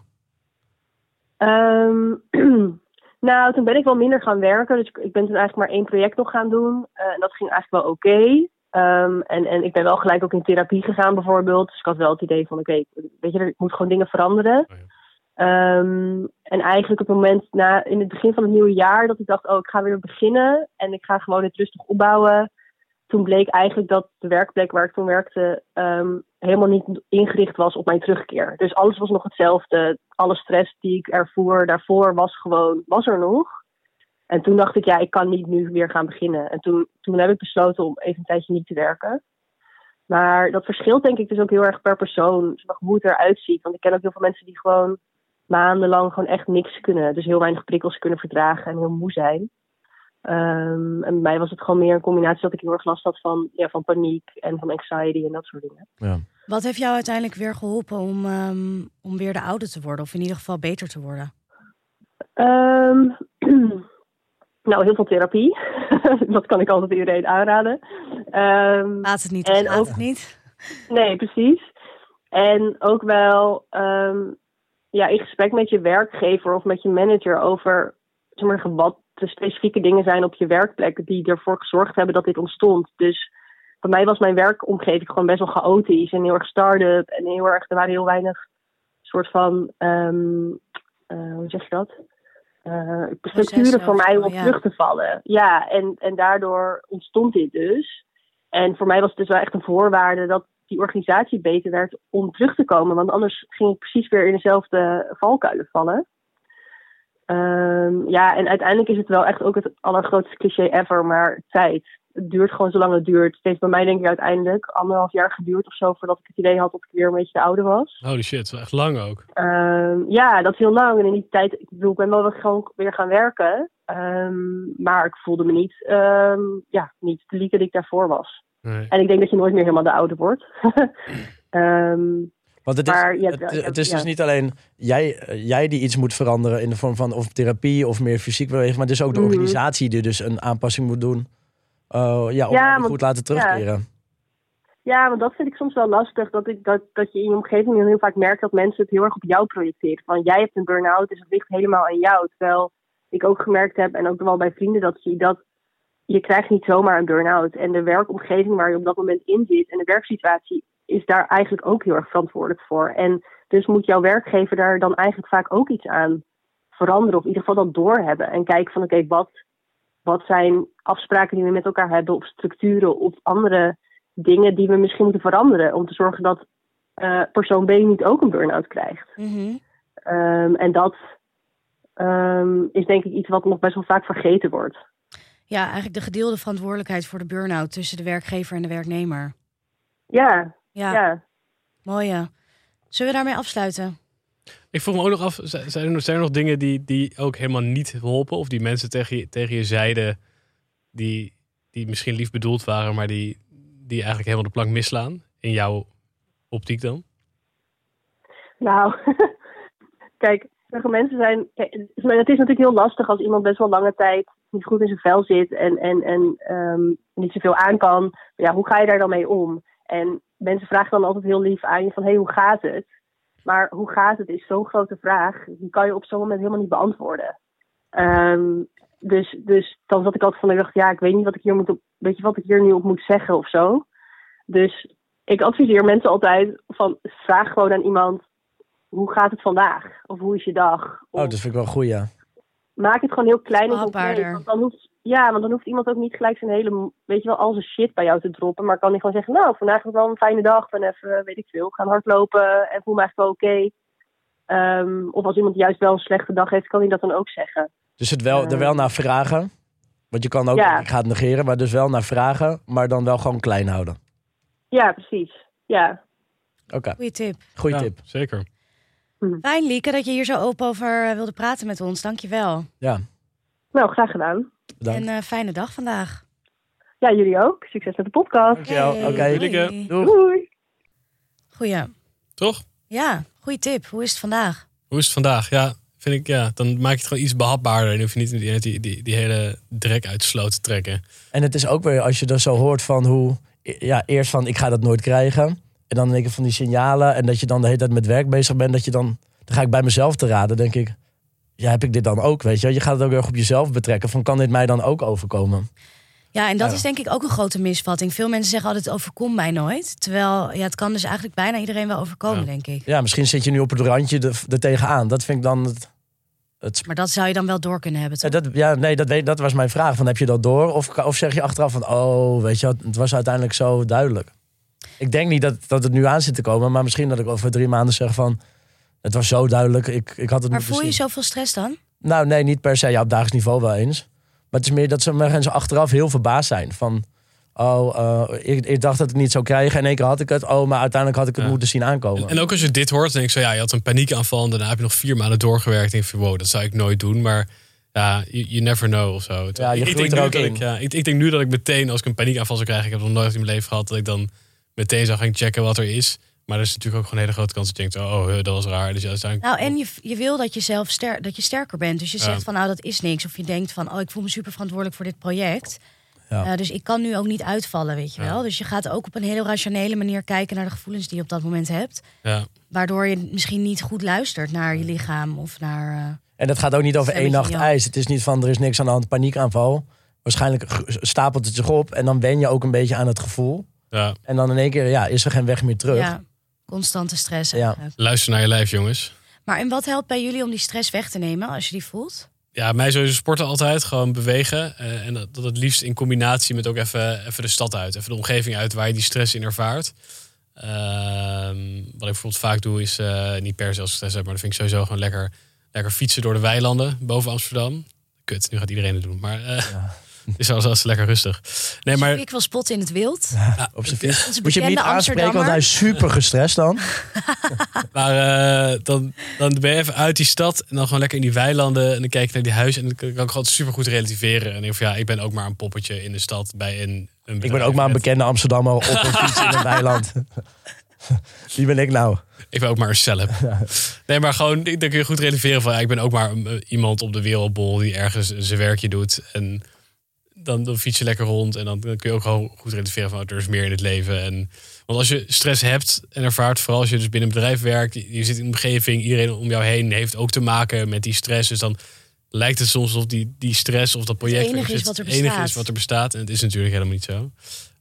Ehm, nou, toen ben ik wel minder gaan werken. Dus ik, ik ben toen eigenlijk maar één project nog gaan doen. Eh, en dat ging eigenlijk wel oké. Ehm, en, en ik ben wel gelijk ook in therapie gegaan bijvoorbeeld. Dus ik had wel het idee van oké, weet je, ik moet gewoon dingen veranderen. Oh ja. Ehm, en eigenlijk op het moment na, in het begin van het nieuwe jaar, dat ik dacht, oh, ik ga weer beginnen. En ik ga gewoon het rustig opbouwen. Toen bleek eigenlijk dat de werkplek waar ik toen werkte ehm, helemaal niet ingericht was op mijn terugkeer. Dus alles was nog hetzelfde. Alle stress die ik ervoer daarvoor was gewoon, was er nog. En toen dacht ik, ja, ik kan niet nu weer gaan beginnen. En toen, toen heb ik besloten om even een tijdje niet te werken. Maar dat verschilt denk ik dus ook heel erg per persoon. maar, Hoe het eruit ziet. Want ik ken ook heel veel mensen die gewoon maandenlang gewoon echt niks kunnen. Dus heel weinig prikkels kunnen verdragen en heel moe zijn. Ehm, en bij mij was het gewoon meer een combinatie dat ik heel erg last had van, ja, van paniek en van anxiety en dat soort dingen. Ja. Wat heeft jou uiteindelijk weer geholpen om, ehm, om weer de oude te worden? Of in ieder geval beter te worden? Ehm, nou, heel veel therapie. dat kan ik altijd iedereen aanraden. Ehm, Laat het niet, En laat ook- het niet. nee, precies. En ook wel ehm, ja, in gesprek met je werkgever of met je manager over zeg maar, wat de specifieke dingen zijn op je werkplek die ervoor gezorgd hebben dat dit ontstond. Dus bij mij was mijn werkomgeving gewoon best wel chaotisch en heel erg start-up en heel erg, er waren heel weinig soort van, ehm, eh, hoe zeg je dat? Eh, structuren voor mij om op ja. terug te vallen. Ja, en, en daardoor ontstond dit dus. En voor mij was het dus wel echt een voorwaarde dat die organisatie beter werd om terug te komen. Want anders ging ik precies weer in dezelfde valkuilen vallen. Ehm, ja, en uiteindelijk is het wel echt ook het allergrootste cliché ever, maar tijd. Het duurt gewoon zolang het duurt. Het heeft bij mij denk ik uiteindelijk anderhalf jaar geduurd of zo voordat ik het idee had dat ik weer een beetje de oude was. Holy shit, wel echt lang ook. Ehm, ja, dat is heel lang. En in die tijd, ik bedoel, ik ben wel weer gewoon weer gaan werken. Ehm, maar ik voelde me niet, ja, niet de lieke die ik daarvoor was. Nee. En ik denk dat je nooit meer helemaal de oude wordt. Ehm, Want het is, Maar het, is ja. dus niet alleen jij, jij die iets moet veranderen in de vorm van of therapie of meer fysiek bewegen, maar het is ook de Mhm. organisatie die dus een aanpassing moet doen. eh, ja, om Ja, want- goed laten terugkeren. Ja, want dat vind ik soms wel lastig. Dat, ik, dat, dat je in je omgeving heel vaak merkt dat mensen het heel erg op jou projecteren. Van jij hebt een burn-out, dus het ligt helemaal aan jou. Terwijl ik ook gemerkt heb, en ook wel bij vrienden, dat je dat je krijgt niet zomaar een burn-out. En de werkomgeving waar je op dat moment in zit en de werksituatie is daar eigenlijk ook heel erg verantwoordelijk voor. En dus moet jouw werkgever daar dan eigenlijk vaak ook iets aan veranderen. Of in ieder geval dat doorhebben. En kijken van oké, wat, wat zijn afspraken die we met elkaar hebben, of structuren of andere dingen die we misschien moeten veranderen om te zorgen dat eh, persoon B niet ook een burn-out krijgt. Mhm. Ehm, en dat ehm, is denk ik iets wat nog best wel vaak vergeten wordt. Ja, eigenlijk de gedeelde verantwoordelijkheid voor de burn-out tussen de werkgever en de werknemer. Ja, Ja, ja. mooi. ja. Zullen we daarmee afsluiten? Ik vroeg me ook nog af, zijn er nog, zijn er nog dingen die, die ook helemaal niet helpen? Of die mensen tegen je, tegen je zeiden, die, die misschien lief bedoeld waren, maar die, die eigenlijk helemaal de plank misslaan? In jouw optiek dan? Nou, kijk, sommige mensen zijn. kijk, het is natuurlijk heel lastig als iemand best wel lange tijd niet goed in zijn vel zit en, en, en ehm, niet zoveel aan kan. Ja, hoe ga je daar dan mee om? En mensen vragen dan altijd heel lief aan je van, hé, hey, hoe gaat het? Maar hoe gaat het is zo'n grote vraag. Die kan je op zo'n moment helemaal niet beantwoorden. Ehm, dus, dus dan zat ik altijd van, ik dacht, ja, ik weet niet wat ik hier moet op, weet je wat ik hier nu op moet zeggen of zo. Dus ik adviseer mensen altijd van, vraag gewoon aan iemand, hoe gaat het vandaag? Of hoe is je dag? Oh, dat vind ik wel goed, ja. Maak het gewoon heel klein en Behapbaarder. concreet. Want dan hoeft, ja, want dan hoeft iemand ook niet gelijk zijn hele, weet je wel, al zijn shit bij jou te droppen. Maar kan hij gewoon zeggen, nou, vandaag is wel een fijne dag. Ben even, weet ik veel, gaan hardlopen en voel me echt wel oké. Ehm, of als iemand juist wel een slechte dag heeft, kan hij dat dan ook zeggen. Dus het wel, er wel naar vragen. Want je kan ook, Ja. ik ga het negeren, maar dus wel naar vragen, maar dan wel gewoon klein houden. Ja, precies. Ja. Oké, Goeie tip. goeie Ja, tip. Zeker. Fijn, Lieke, dat je hier zo open over eh, wilde praten met ons. Dankjewel. Ja, Nou, graag gedaan. bedankt. En eh, fijne dag vandaag. Ja, jullie ook. Succes met de podcast. Dankjewel. Hey, Oké, doei. Goeie. Toch? Ja, goeie tip. Hoe is het vandaag? Hoe is het vandaag? Ja, vind ik, ja, dan maak je het gewoon iets behapbaarder. En hoef je niet die, die, die, die hele drek uit de sloot te trekken. En het is ook weer, als je dat zo hoort van hoe, ja, eerst van ik ga dat nooit krijgen. En dan denk ik van die signalen. En dat je dan de hele tijd met werk bezig bent. Dat je dan, dan ga ik bij mezelf te raden, denk ik. Ja, heb ik dit dan ook, weet je? Je gaat het ook heel erg op jezelf betrekken. Van kan dit mij dan ook overkomen? Ja, en dat Ja. is denk ik ook een grote misvatting. Veel mensen zeggen altijd, het overkomt mij nooit. Terwijl, ja, het kan dus eigenlijk bijna iedereen wel overkomen, Ja. denk ik. Ja, misschien zit je nu op het randje er, er tegenaan. Dat vind ik dan het... het Maar dat zou je dan wel door kunnen hebben, ja, toch? dat, ja, nee, dat, weet, dat was mijn vraag. Van, heb je dat door? Of, of zeg je achteraf van, oh, weet je, het was uiteindelijk zo duidelijk. Ik denk niet dat, dat het nu aan zit te komen. Maar misschien dat ik over drie maanden zeg van, het was zo duidelijk. Ik, ik had het Maar voel je zoveel stress dan? Nou, nee, niet per se. Ja, op dagelijks niveau wel eens. Maar het is meer dat ze mensen achteraf heel verbaasd zijn. Van, Oh, eh, ik, ik dacht dat ik het niet zou krijgen. En in één keer had ik het. Oh, maar uiteindelijk had ik het Ja. moeten zien aankomen. En, en ook als je dit hoort, dan denk ik zo, ja, je had een paniekaanval en daarna heb je nog vier maanden doorgewerkt. En van, wow, dat zou ik nooit doen. Maar ja, you, you never know of zo. Ja, je ik, groeit denk er nu ook dat in. ik, ja, ik, ik denk nu dat ik meteen, als ik een paniekaanval zou krijgen, ik heb nog nooit in mijn leven gehad, dat ik dan meteen zou gaan checken wat er is. Maar er is natuurlijk ook gewoon een hele grote kans dat je denkt, oh, huh, dat was raar. Dus uiteindelijk, Nou, en je, je wil dat je zelf ster dat je sterker bent. Dus je Ja. zegt van nou, dat is niks. Of je denkt van, oh, ik voel me super verantwoordelijk voor dit project. Ja. Eh, dus ik kan nu ook niet uitvallen, weet je Ja. wel. Dus je gaat ook op een hele rationele manier kijken naar de gevoelens die je op dat moment hebt. ja. Waardoor je misschien niet goed luistert naar je lichaam of naar... eh, En dat gaat ook niet over één nacht ijs. Het is niet van er is niks aan de hand, paniekaanval. Waarschijnlijk stapelt het zich op en dan wen je ook een beetje aan het gevoel. Ja. En dan in één keer ja, is er geen weg meer terug. ja, constante stress. Ja. Luister naar je lijf, jongens. Maar en wat helpt bij jullie om die stress weg te nemen als je die voelt? Ja, mij sowieso sporten altijd. Gewoon bewegen. Eh, en dat, dat het liefst in combinatie met ook even, even de stad uit. Even de omgeving uit waar je die stress in ervaart. Ehm, wat ik bijvoorbeeld vaak doe is, eh, niet per se als stress heb, maar dan vind ik sowieso gewoon lekker, lekker fietsen door de weilanden boven Amsterdam. Kut, nu gaat iedereen het doen. Maar eh is zelfs lekker rustig. Nee, maar Ik wil spotten in het wild. Op zijn fiets. Moet je hem niet aanspreken, want hij is super gestrest dan. Maar eh, dan, dan ben je even uit die stad en dan gewoon lekker in die weilanden. En dan kijk je naar die huizen en dan kan ik gewoon super goed relativeren. En denk van ja, ik ben ook maar een poppetje in de stad bij een, een Ik ben ook maar een bekende Amsterdammer op een fiets in een weiland. Wie ben ik nou? Ik ben ook maar een celeb. Nee, maar gewoon, dan kun je goed relativeren van ja, ik ben ook maar eh, iemand op de wereldbol die ergens zijn werkje doet. En dan, dan fiets je lekker rond en dan, dan kun je ook gewoon goed relativeren van oh, er is meer in het leven. En, want als je stress hebt en ervaart, vooral als je dus binnen een bedrijf werkt, je je zit in een omgeving, iedereen om jou heen heeft ook te maken met die stress. Dus dan lijkt het soms alsof die, die stress of dat project enige waar je is wat er het enige is wat er bestaat. En het is natuurlijk helemaal niet zo.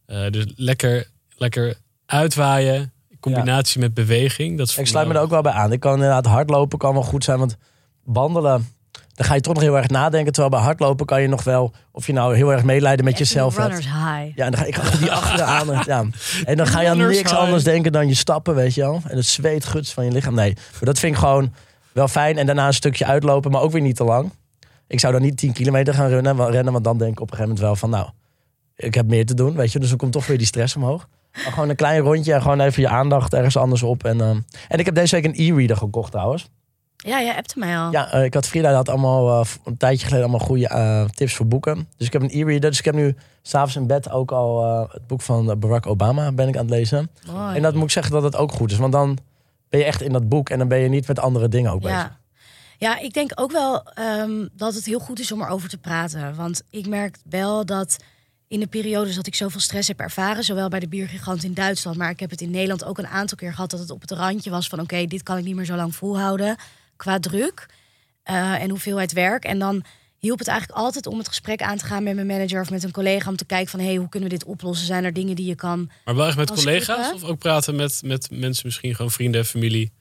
Eh, dus lekker, lekker uitwaaien, in combinatie met beweging. Dat is Ik sluit me er ook wel bij aan. Ik kan inderdaad hardlopen kan wel goed zijn, want wandelen, dan ga je toch nog heel erg nadenken. Terwijl bij hardlopen kan je nog wel, of je nou heel erg meeleiden met Echt jezelf hebt. High. Ja, en dan ga ik achter die achteraan. Ja. En dan ga je aan niks high. anders denken dan je stappen, weet je wel. En het zweet guts van je lichaam. Nee, maar dat vind ik gewoon wel fijn. En daarna een stukje uitlopen, maar ook weer niet te lang. Ik zou dan niet 10 kilometer gaan rennen, rennen want dan denk ik op een gegeven moment wel van... nou, ik heb meer te doen, weet je. Dus dan komt toch weer die stress omhoog. Maar gewoon een klein rondje en gewoon even je aandacht ergens anders op. En, ehm, en ik heb deze week een e-reader gekocht trouwens. Ja, jij appte mij al. Ja, eh, ik had Frida had allemaal eh, een tijdje geleden allemaal goede eh, tips voor boeken. Dus ik heb een e-reader. Dus ik heb nu s'avonds in bed ook al het boek van Barack Obama ben ik aan het lezen. Mooi. En dat moet ik zeggen dat het ook goed is. Want dan ben je echt in dat boek en dan ben je niet met andere dingen ook bezig. Ja. ja, ik denk ook wel ehm, dat het heel goed is om erover te praten. Want ik merk wel dat in de periodes dat ik zoveel stress heb ervaren, zowel bij de biergigant in Duitsland, maar ik heb het in Nederland ook een aantal keer gehad dat het op het randje was van oké, dit kan ik niet meer zo lang volhouden qua druk eh, en hoeveelheid werk. En dan hielp het eigenlijk altijd om het gesprek aan te gaan met mijn manager of met een collega om te kijken van hé, hey, hoe kunnen we dit oplossen? Zijn er dingen die je kan Maar wel echt met collega's of ook praten met, met mensen, misschien gewoon vrienden, familie?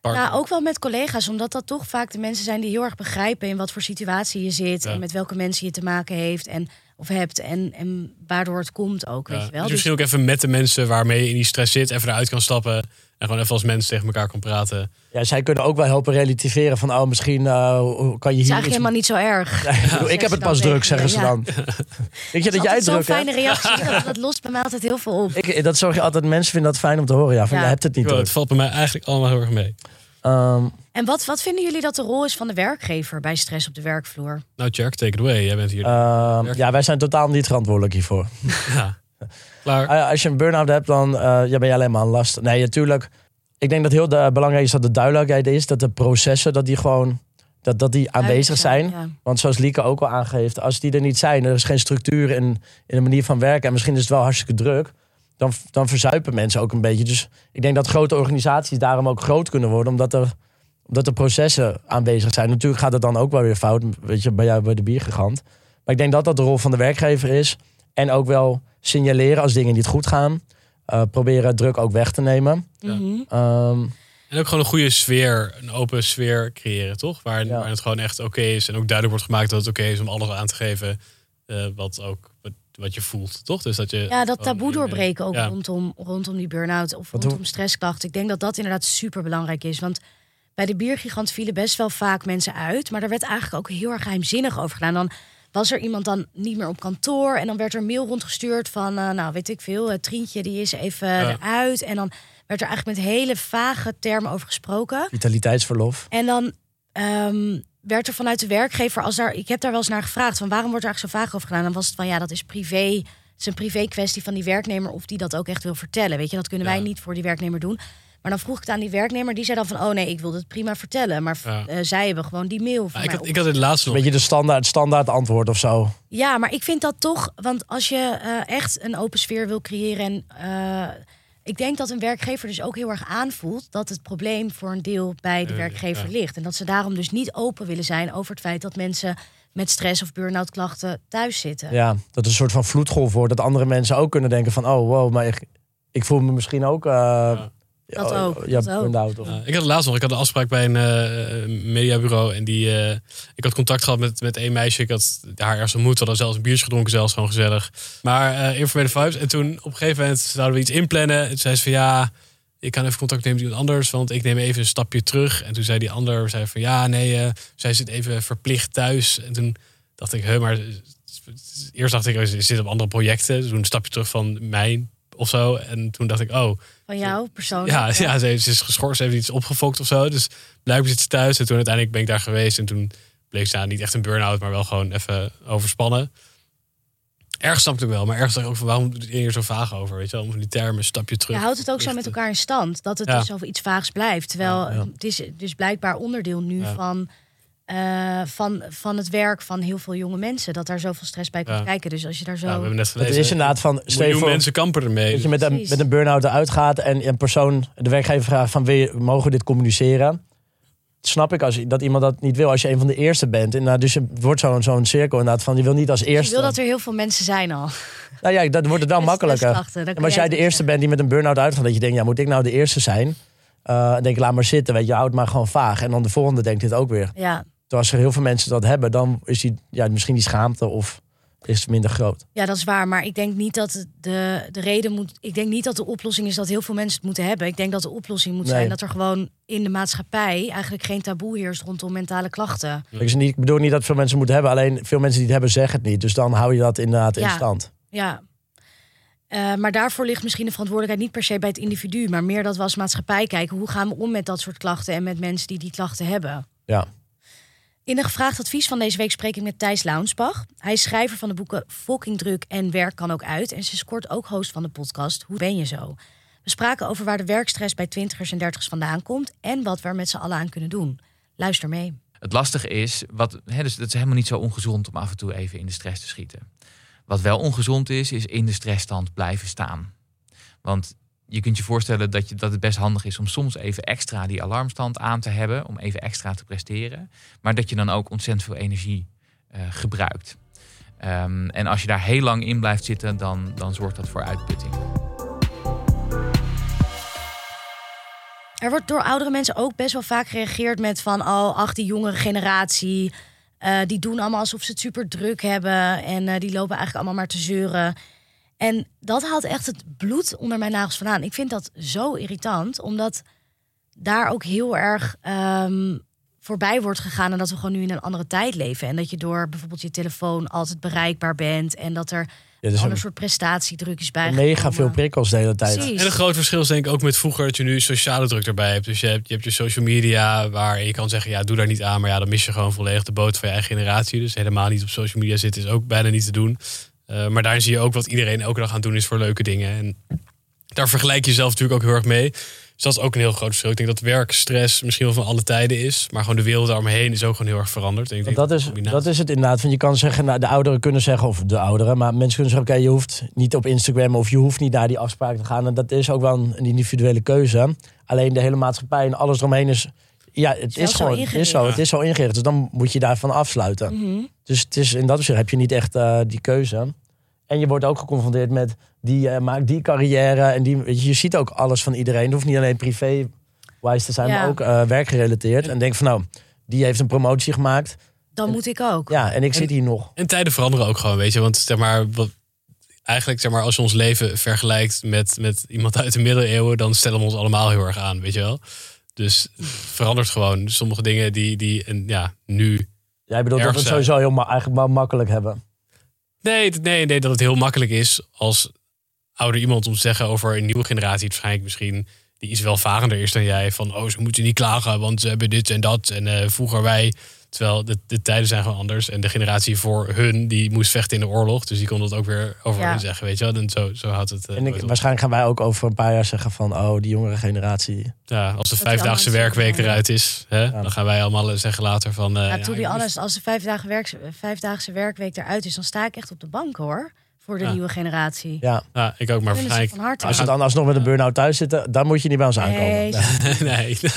partner? Nou, ook wel met collega's, omdat dat toch vaak de mensen zijn die heel erg begrijpen in wat voor situatie je zit Ja. en met welke mensen je te maken heeft en of hebt en, en waardoor het komt ook, Ja, weet je wel. dus Dus, misschien ook even met de mensen waarmee je in die stress zit, even eruit kan stappen. En gewoon even als mensen tegen elkaar kan praten. Ja, zij kunnen ook wel helpen relativeren van, oh, misschien eh, kan je het is hier eigenlijk iets... helemaal niet zo erg. Ik heb het pas druk, zeggen ze dan. Denk je dat jij Zo'n druk fijne hebt? reactie, dat, dat lost bij mij altijd heel veel op. Ik, dat zorg je altijd, mensen vinden dat fijn om te horen. Ja, van, Ja. je hebt het niet het valt bij mij eigenlijk allemaal heel erg mee. Ehm, En wat, wat vinden jullie dat de rol is van de werkgever bij stress op de werkvloer? Nou, Jack, take it away. Jij bent hier. ehm, ja, wij zijn totaal niet verantwoordelijk hiervoor. ja. Klaar. Eh, als je een burn-out hebt, dan eh, ja, ben je alleen maar een last. Nee, natuurlijk. Ik denk dat heel de, belangrijk is dat de duidelijkheid is. Dat de processen, dat die gewoon dat, dat die aanwezig zijn. Ja. Want zoals Lieke ook al aangeeft, als die er niet zijn, er is geen structuur in, in de manier van werken. En misschien is het wel hartstikke druk. Dan, dan verzuipen mensen ook een beetje. Dus ik denk dat grote organisaties daarom ook groot kunnen worden. Omdat er, omdat er processen aanwezig zijn. Natuurlijk gaat het dan ook wel weer fout. Weet je, bij jou bij de biergigant. Maar ik denk dat dat de rol van de werkgever is. En ook wel signaleren als dingen niet goed gaan. Eh, proberen druk ook weg te nemen. Mhm. Ehm, En ook gewoon een goede sfeer, een open sfeer creëren, toch? Waar, Ja. waar het gewoon echt oké is. En ook duidelijk wordt gemaakt dat het oké is om alles aan te geven. eh, wat ook wat, wat je voelt, toch? Dus dat je Ja, dat taboe doorbreken ook Ja. rondom, rondom die burn-out of Wat rondom stressklachten. Ik denk dat dat inderdaad super belangrijk is. Want bij de biergigant vielen best wel vaak mensen uit. Maar daar werd eigenlijk ook heel erg geheimzinnig over gedaan. Dan was er iemand dan niet meer op kantoor. En dan werd er een mail rondgestuurd van, eh, nou weet ik veel, uh, Trientje die is even Ja. eruit. En dan werd er eigenlijk met hele vage termen over gesproken. Vitaliteitsverlof. En dan ehm, werd er vanuit de werkgever, als daar, ik heb daar wel eens naar gevraagd, van waarom wordt er eigenlijk zo vaag over gedaan? Dan was het van ja, dat is privé. Het is een privé kwestie van die werknemer of die dat ook echt wil vertellen. Weet je, dat kunnen Ja. wij niet voor die werknemer doen. Maar dan vroeg ik het aan die werknemer, die zei dan van oh nee, ik wil het prima vertellen. Maar Ja. eh, zij hebben gewoon die mail van Maar ik, mij had, ik had het laatst Een nog. beetje de standaard, standaard antwoord of zo. Ja, maar ik vind dat toch, want als je eh, echt een open sfeer wil creëren en eh, ik denk dat een werkgever dus ook heel erg aanvoelt dat het probleem voor een deel bij de werkgever ja. ligt en dat ze daarom dus niet open willen zijn over het feit dat mensen met stress of burn-out klachten thuis zitten. Ja, dat het een soort van vloedgolf wordt. Dat andere mensen ook kunnen denken van... oh, wow, maar ik, ik voel me misschien ook... eh, ja, ook, Ja, dat ook. burn-out of- Ja, ik had het laatst nog. Ik had een afspraak bij een eh, mediabureau. En die, eh, ik had contact gehad met, met één meisje. Ik had haar ergens ontmoet. We hadden zelfs een biertje gedronken. Zelfs gewoon gezellig. Maar eh informele vibes. En toen op een gegeven moment zouden we iets inplannen. En toen zei ze van ja... Ik kan even contact nemen met iemand anders. Want ik neem even een stapje terug. En toen zei die ander zei van ja, nee. eh, zij zit even verplicht thuis. En toen dacht ik, he, maar... Eerst dacht ik, oh, ze zit op andere projecten. Dus toen een stapje terug van mij of zo. En toen dacht ik, oh... Van jou persoonlijk. Ja, ja. ze, ze is geschorst, ze heeft iets opgefokt of zo. Dus blijkbaar zit ze thuis. En toen uiteindelijk ben ik daar geweest. En toen bleek ze nou, niet echt een burn-out, maar wel gewoon even overspannen. Ergens snap ik wel, maar ergens dacht ik ook van waarom doet iedereen hier zo vaag over? Weet je wel, om die termen, stapje terug. Je houdt het ook zo met elkaar in stand. Dat het Ja. dus over iets vaags blijft. Terwijl het is dus blijkbaar onderdeel nu van, eh, van, van het werk van heel veel jonge mensen. Dat daar zoveel stress bij komt Ja. kijken. Dus als je daar zo... Ja, we hebben net Het gelezen. is inderdaad van... miljoen voor mensen kampen ermee. dat je met een, met een burn-out eruit gaat... en een persoon, de werkgever vraagt van... Wil je, mogen we dit communiceren? Snap ik als, dat iemand dat niet wil als je een van de eerste bent. Inderdaad, dus het wordt zo'n zo'n cirkel inderdaad van... je wil niet als Dus je eerste... wil dat er heel veel mensen zijn al. Nou ja, dat wordt het dan Met makkelijker. En kan als jij het de eerste bent die met een burn-out uitgaat, dat je denkt, ja, moet ik nou de eerste zijn? Eh, dan denk ik, laat maar zitten, weet je, houd het maar gewoon vaag. En dan de volgende denkt dit ook weer. Ja. Terwijl als er heel veel mensen dat hebben, dan is die, ja, misschien die schaamte of is het minder groot. ja, dat is waar. Maar ik denk niet dat de, de reden moet... Ik denk niet dat de oplossing is dat heel veel mensen het moeten hebben. Ik denk dat de oplossing moet Nee. zijn dat er gewoon in de maatschappij... eigenlijk geen taboe heerst rondom mentale klachten. Ik, bedoel niet dat veel mensen het moeten hebben, alleen veel mensen die het hebben zeggen het niet. Dus dan hou je dat inderdaad in stand. Ja. Eh, maar daarvoor ligt misschien de verantwoordelijkheid niet per se bij het individu, maar meer dat we als maatschappij kijken hoe gaan we om met dat soort klachten en met mensen die die klachten hebben. Ja. In een gevraagd advies van deze week spreek ik met Thijs Launsbach. Hij is schrijver van de boeken Fucking Druk en Werk kan ook uit. En sinds kort ook host van de podcast Hoe ben je zo? We spraken over waar de werkstress bij twintigers en dertigers vandaan komt en wat we er met z'n allen aan kunnen doen. Luister mee. Het lastige is, wat, hè, dus het is helemaal niet zo ongezond om af en toe even in de stress te schieten. Wat wel ongezond is, is in de stressstand blijven staan. Want je kunt je voorstellen dat, je, dat het best handig is om soms even extra die alarmstand aan te hebben, om even extra te presteren. Maar dat je dan ook ontzettend veel energie eh, gebruikt. Ehm, en als je daar heel lang in blijft zitten, dan, dan zorgt dat voor uitputting. Er wordt door oudere mensen ook best wel vaak gereageerd met van... oh, ach, die jongere generatie, eh, die doen allemaal alsof ze het super druk hebben... en eh, die lopen eigenlijk allemaal maar te zeuren. En dat haalt echt het bloed onder mijn nagels vandaan. Ik vind dat zo irritant, omdat daar ook heel erg ehm, voorbij wordt gegaan... en dat we gewoon nu in een andere tijd leven. En dat je door bijvoorbeeld je telefoon altijd bereikbaar bent... en dat er Ja, een dus een, soort prestatiedruk is bij. mega veel prikkels de hele tijd. Precies. En een groot verschil is denk ik ook met vroeger dat je nu sociale druk erbij hebt. Dus je hebt je, hebt je social media waar je kan zeggen, ja, doe daar niet aan. Maar ja, dan mis je gewoon volledig de boot van je eigen generatie. Dus helemaal niet op social media zitten is ook bijna niet te doen. Eh, maar daar zie je ook wat iedereen elke dag aan het doen is voor leuke dingen. En daar vergelijk je jezelf natuurlijk ook heel erg mee. Dus dat is ook een heel groot verschil. Ik denk dat werkstress misschien wel van alle tijden is. Maar gewoon de wereld daaromheen is ook gewoon heel erg veranderd. En ik denk Want dat, is, dat is het inderdaad. Want je kan zeggen, nou, de ouderen kunnen zeggen, of de ouderen, maar mensen kunnen zeggen, oké, je hoeft niet op Instagram of je hoeft niet naar die afspraak te gaan. En dat is ook wel een individuele keuze. Alleen de hele maatschappij en alles eromheen is, ja, het is zo gewoon, het is ingericht. zo, het is zo ingericht. Dus dan moet je daarvan afsluiten. Mhm. Dus het is, in dat opzicht heb je niet echt eh, die keuze. En je wordt ook geconfronteerd met die eh, maakt die carrière en die, weet je, je ziet ook alles van iedereen. Het hoeft niet alleen privé wise te zijn, Ja. maar ook eh, werkgerelateerd. En denk van nou, die heeft een promotie gemaakt. Dan moet ik ook. Ja, en ik zit hier nog. En tijden veranderen ook gewoon, weet je. Want zeg maar, wat, eigenlijk zeg maar, als je ons leven vergelijkt met, met iemand uit de middeleeuwen, dan stellen we ons allemaal heel erg aan, weet je wel. Dus het verandert gewoon. Sommige dingen die, die en ja, nu Jij bedoelt dat we het sowieso heel ma- eigenlijk maar makkelijk hebben. Nee, nee, nee, dat het heel makkelijk is als ouder iemand om te zeggen over een nieuwe generatie. Het waarschijnlijk misschien die iets welvarender is dan jij. Van, oh, ze moeten niet klagen, want ze hebben dit en dat. En eh, vroeger wij. Terwijl de, de tijden zijn gewoon anders. En de generatie voor hun, die moest vechten in de oorlog. Dus die kon dat ook weer over Ja. hun zeggen, weet je wel. En zo, zo houdt het eh, En ik, waarschijnlijk gaan wij ook over een paar jaar zeggen van... oh, die jongere generatie. Ja, als de vijfdaagse werkweek eruit is, hè, dan gaan wij allemaal eh, zeggen later van... eh, Ja, to be je honest, als de vijf dagen werk, vijfdaagse werkweek eruit is, dan sta ik echt op de bank hoor. Voor de Ja. nieuwe generatie. Ja, Ja, ik ook, maar waarschijnlijk... van harte. als ze dan alsnog met een burn-out thuis zitten... dan moet je niet bij ons aankomen. Nee. nee.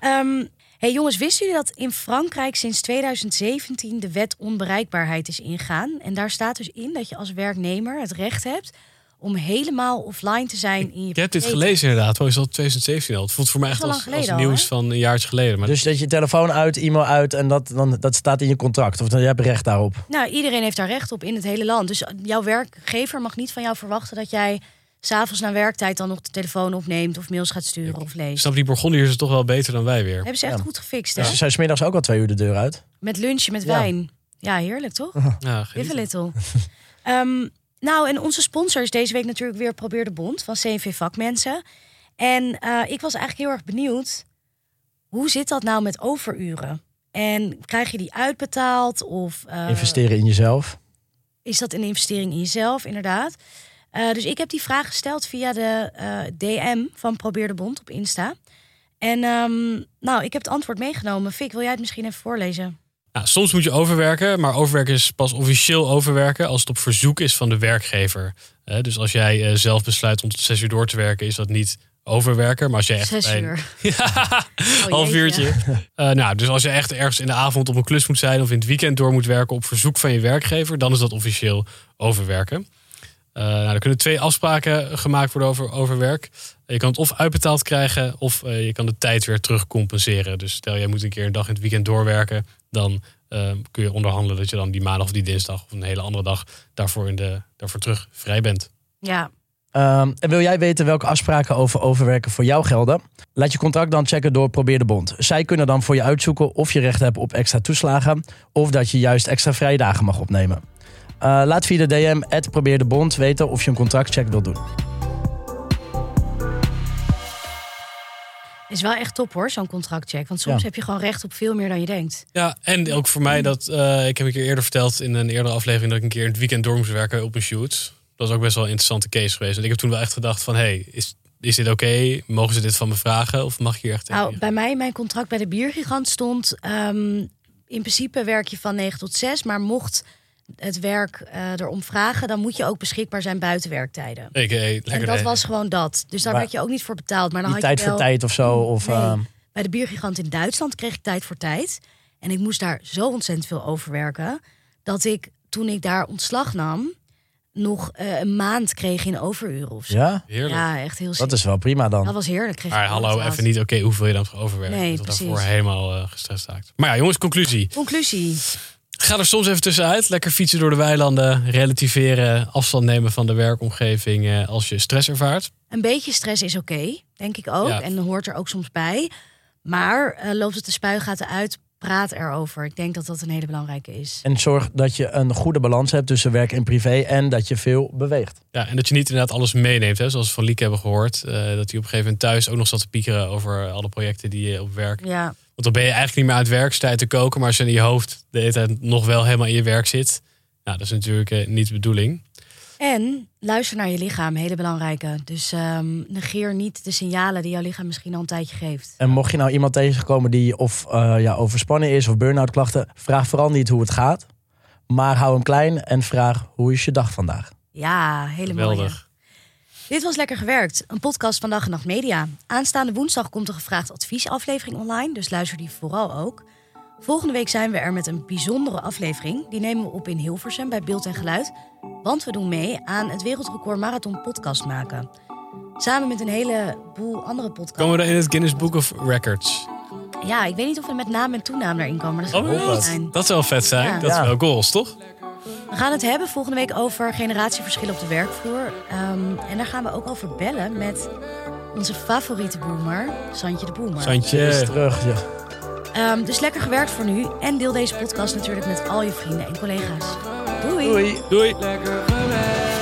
Ehm, hey jongens, wisten jullie dat in Frankrijk sinds 2017 de wet onbereikbaarheid is ingaan? En daar staat dus in dat je als werknemer het recht hebt om helemaal offline te zijn in je Ik heb dit gelezen inderdaad. Oh, is dat 2017 al? Het voelt voor mij echt als, al, nieuws van een jaartje geleden. Maar Dus dat je telefoon uit, e-mail uit... en dat, dan, dat staat in je contract. Of dan, je hebt recht daarop. Nou, iedereen heeft daar recht op in het hele land. Dus jouw werkgever mag niet van jou verwachten dat jij s'avonds na werktijd dan nog de telefoon opneemt of mails gaat sturen of ik leest. snap, die Burgondiërs is toch wel beter dan wij weer. Hebben ze echt Ja. goed gefixt, Dus hè? ze zijn smiddags ook al twee uur de deur uit. Met lunchen, met wijn. Ja, heerlijk toch? Ja, Live a little. Ehm, nou, en onze sponsor is deze week natuurlijk weer Probeer de Bond van CNV Vakmensen. En eh, ik was eigenlijk heel erg benieuwd, hoe zit dat nou met overuren? En krijg je die uitbetaald of eh, Investeren in jezelf. is dat een investering in jezelf, inderdaad? Eh, dus ik heb die vraag gesteld via de eh, DM van Probeer de Bond op Insta. En ehm, nou, ik heb het antwoord meegenomen. Fik, wil jij het misschien even voorlezen? Nou, soms moet je overwerken, maar overwerken is pas officieel overwerken als het op verzoek is van de werkgever. Dus als jij eh, zelf besluit om tot zes uur door te werken, is dat niet overwerken. Maar als jij echt Zes bij een- uur. Ja, Oh, half uurtje. Eh, nou, dus als je echt ergens in de avond op een klus moet zijn of in het weekend door moet werken op verzoek van je werkgever, dan is dat officieel overwerken. Eh, nou, er kunnen twee afspraken gemaakt worden over overwerk. Je kan het of uitbetaald krijgen of eh, je kan de tijd weer terug compenseren. Dus stel jij moet een keer een dag in het weekend doorwerken, dan eh, kun je onderhandelen dat je dan die maandag of die dinsdag of een hele andere dag daarvoor, in de, daarvoor terug vrij bent. Ja, Ehm, en wil jij weten welke afspraken over overwerken voor jou gelden? Laat je contract dan checken door Probeer de Bond. Zij kunnen dan voor je uitzoeken of je recht hebt op extra toeslagen... of dat je juist extra vrije dagen mag opnemen. Eh, laat via de DM Probeer de Bond weten of je een contractcheck wilt doen. is wel echt top hoor, zo'n contractcheck. Want soms Ja. heb je gewoon recht op veel meer dan je denkt. Ja, en ook voor mij dat, eh, ik heb een keer eerder verteld in een eerdere aflevering dat ik een keer in het weekend door moest werken op een shoot. Dat is ook best wel een interessante case geweest. En ik heb toen wel echt gedacht van, hey, is, is dit oké? Mogen ze dit van me vragen? Of mag ik hier echt? Nou, bij mij in mijn contract bij de biergigant stond... ehm, in principe werk je van 9 tot 6, maar mocht het werk eh, erom vragen... dan moet je ook beschikbaar zijn buiten werktijden. Ik, hey, lekker En dat nee. was gewoon dat. Dus daar Maar- werd je ook niet voor betaald. Maar dan had je tijd voor wel... tijd of zo. Of, Nee. ehm, Bij de biergigant in Duitsland kreeg ik tijd voor tijd. En ik moest daar zo ontzettend veel overwerken... dat ik, toen ik daar ontslag nam... nog eh, een maand kreeg in overuren of zo. ja, Heerlijk. Ja, echt heel dat is wel prima dan. Dat was heerlijk. Kreeg Maar hallo, even niet oké, hoeveel je dan voor overwerkt. Nee, dat daarvoor helemaal eh, gestrest raakt. Maar ja, jongens, conclusie. Conclusie. Ga er soms even tussenuit. Lekker fietsen door de weilanden. Relativeren, afstand nemen van de werkomgeving eh, als je stress ervaart. Een beetje stress is oké, denk ik ook. Ja. En hoort er ook soms bij. Maar eh, loopt het de spuigaten uit, praat erover. Ik denk dat dat een hele belangrijke is. En zorg dat je een goede balans hebt tussen werk en privé... en dat je veel beweegt. Ja, en dat je niet inderdaad alles meeneemt. Hè, zoals we van Lieke hebben gehoord. eh, dat hij op een gegeven moment thuis ook nog zat te piekeren over alle projecten die je op werk. Ja, Want dan ben je eigenlijk niet meer aan het werk, sta je te koken, maar als je in je hoofd de hele tijd nog wel helemaal in je werk zit. Nou, dat is natuurlijk eh, niet de bedoeling. En luister naar je lichaam, hele belangrijke. Dus ehm, negeer niet de signalen die jouw lichaam misschien al een tijdje geeft. En mocht je nou iemand tegenkomen die of eh, ja, overspannen is of burn-out klachten, vraag vooral niet hoe het gaat. Maar hou hem klein en vraag hoe is je dag vandaag. Ja, hele mooie. Geweldig. Dit was Lekker Gewerkt, een podcast van Dag en Nacht Media. Aanstaande woensdag komt een gevraagd adviesaflevering online, dus luister die vooral ook. Volgende week zijn we er met een bijzondere aflevering. Die nemen we op in Hilversum bij Beeld en Geluid. Want we doen mee aan het Wereldrecord Marathon podcast maken. Samen met een heleboel andere podcasts. Komen we dan in het Guinness Book of Records? Ja, ik weet niet of we met naam en toenaam daarin komen. maar Dat zou Oh, wel dat, zijn. dat zou wel vet zijn. Ja. Dat is wel goals, toch? We gaan het hebben volgende week over generatieverschillen op de werkvloer. Ehm, en daar gaan we ook over bellen met onze favoriete boomer, Santje de Boomer. Ze is Santje. terug. Ja. Ehm, dus lekker gewerkt voor nu. En deel deze podcast natuurlijk met al je vrienden en collega's. Doei! Doei. Doei. Lekker gewerkt.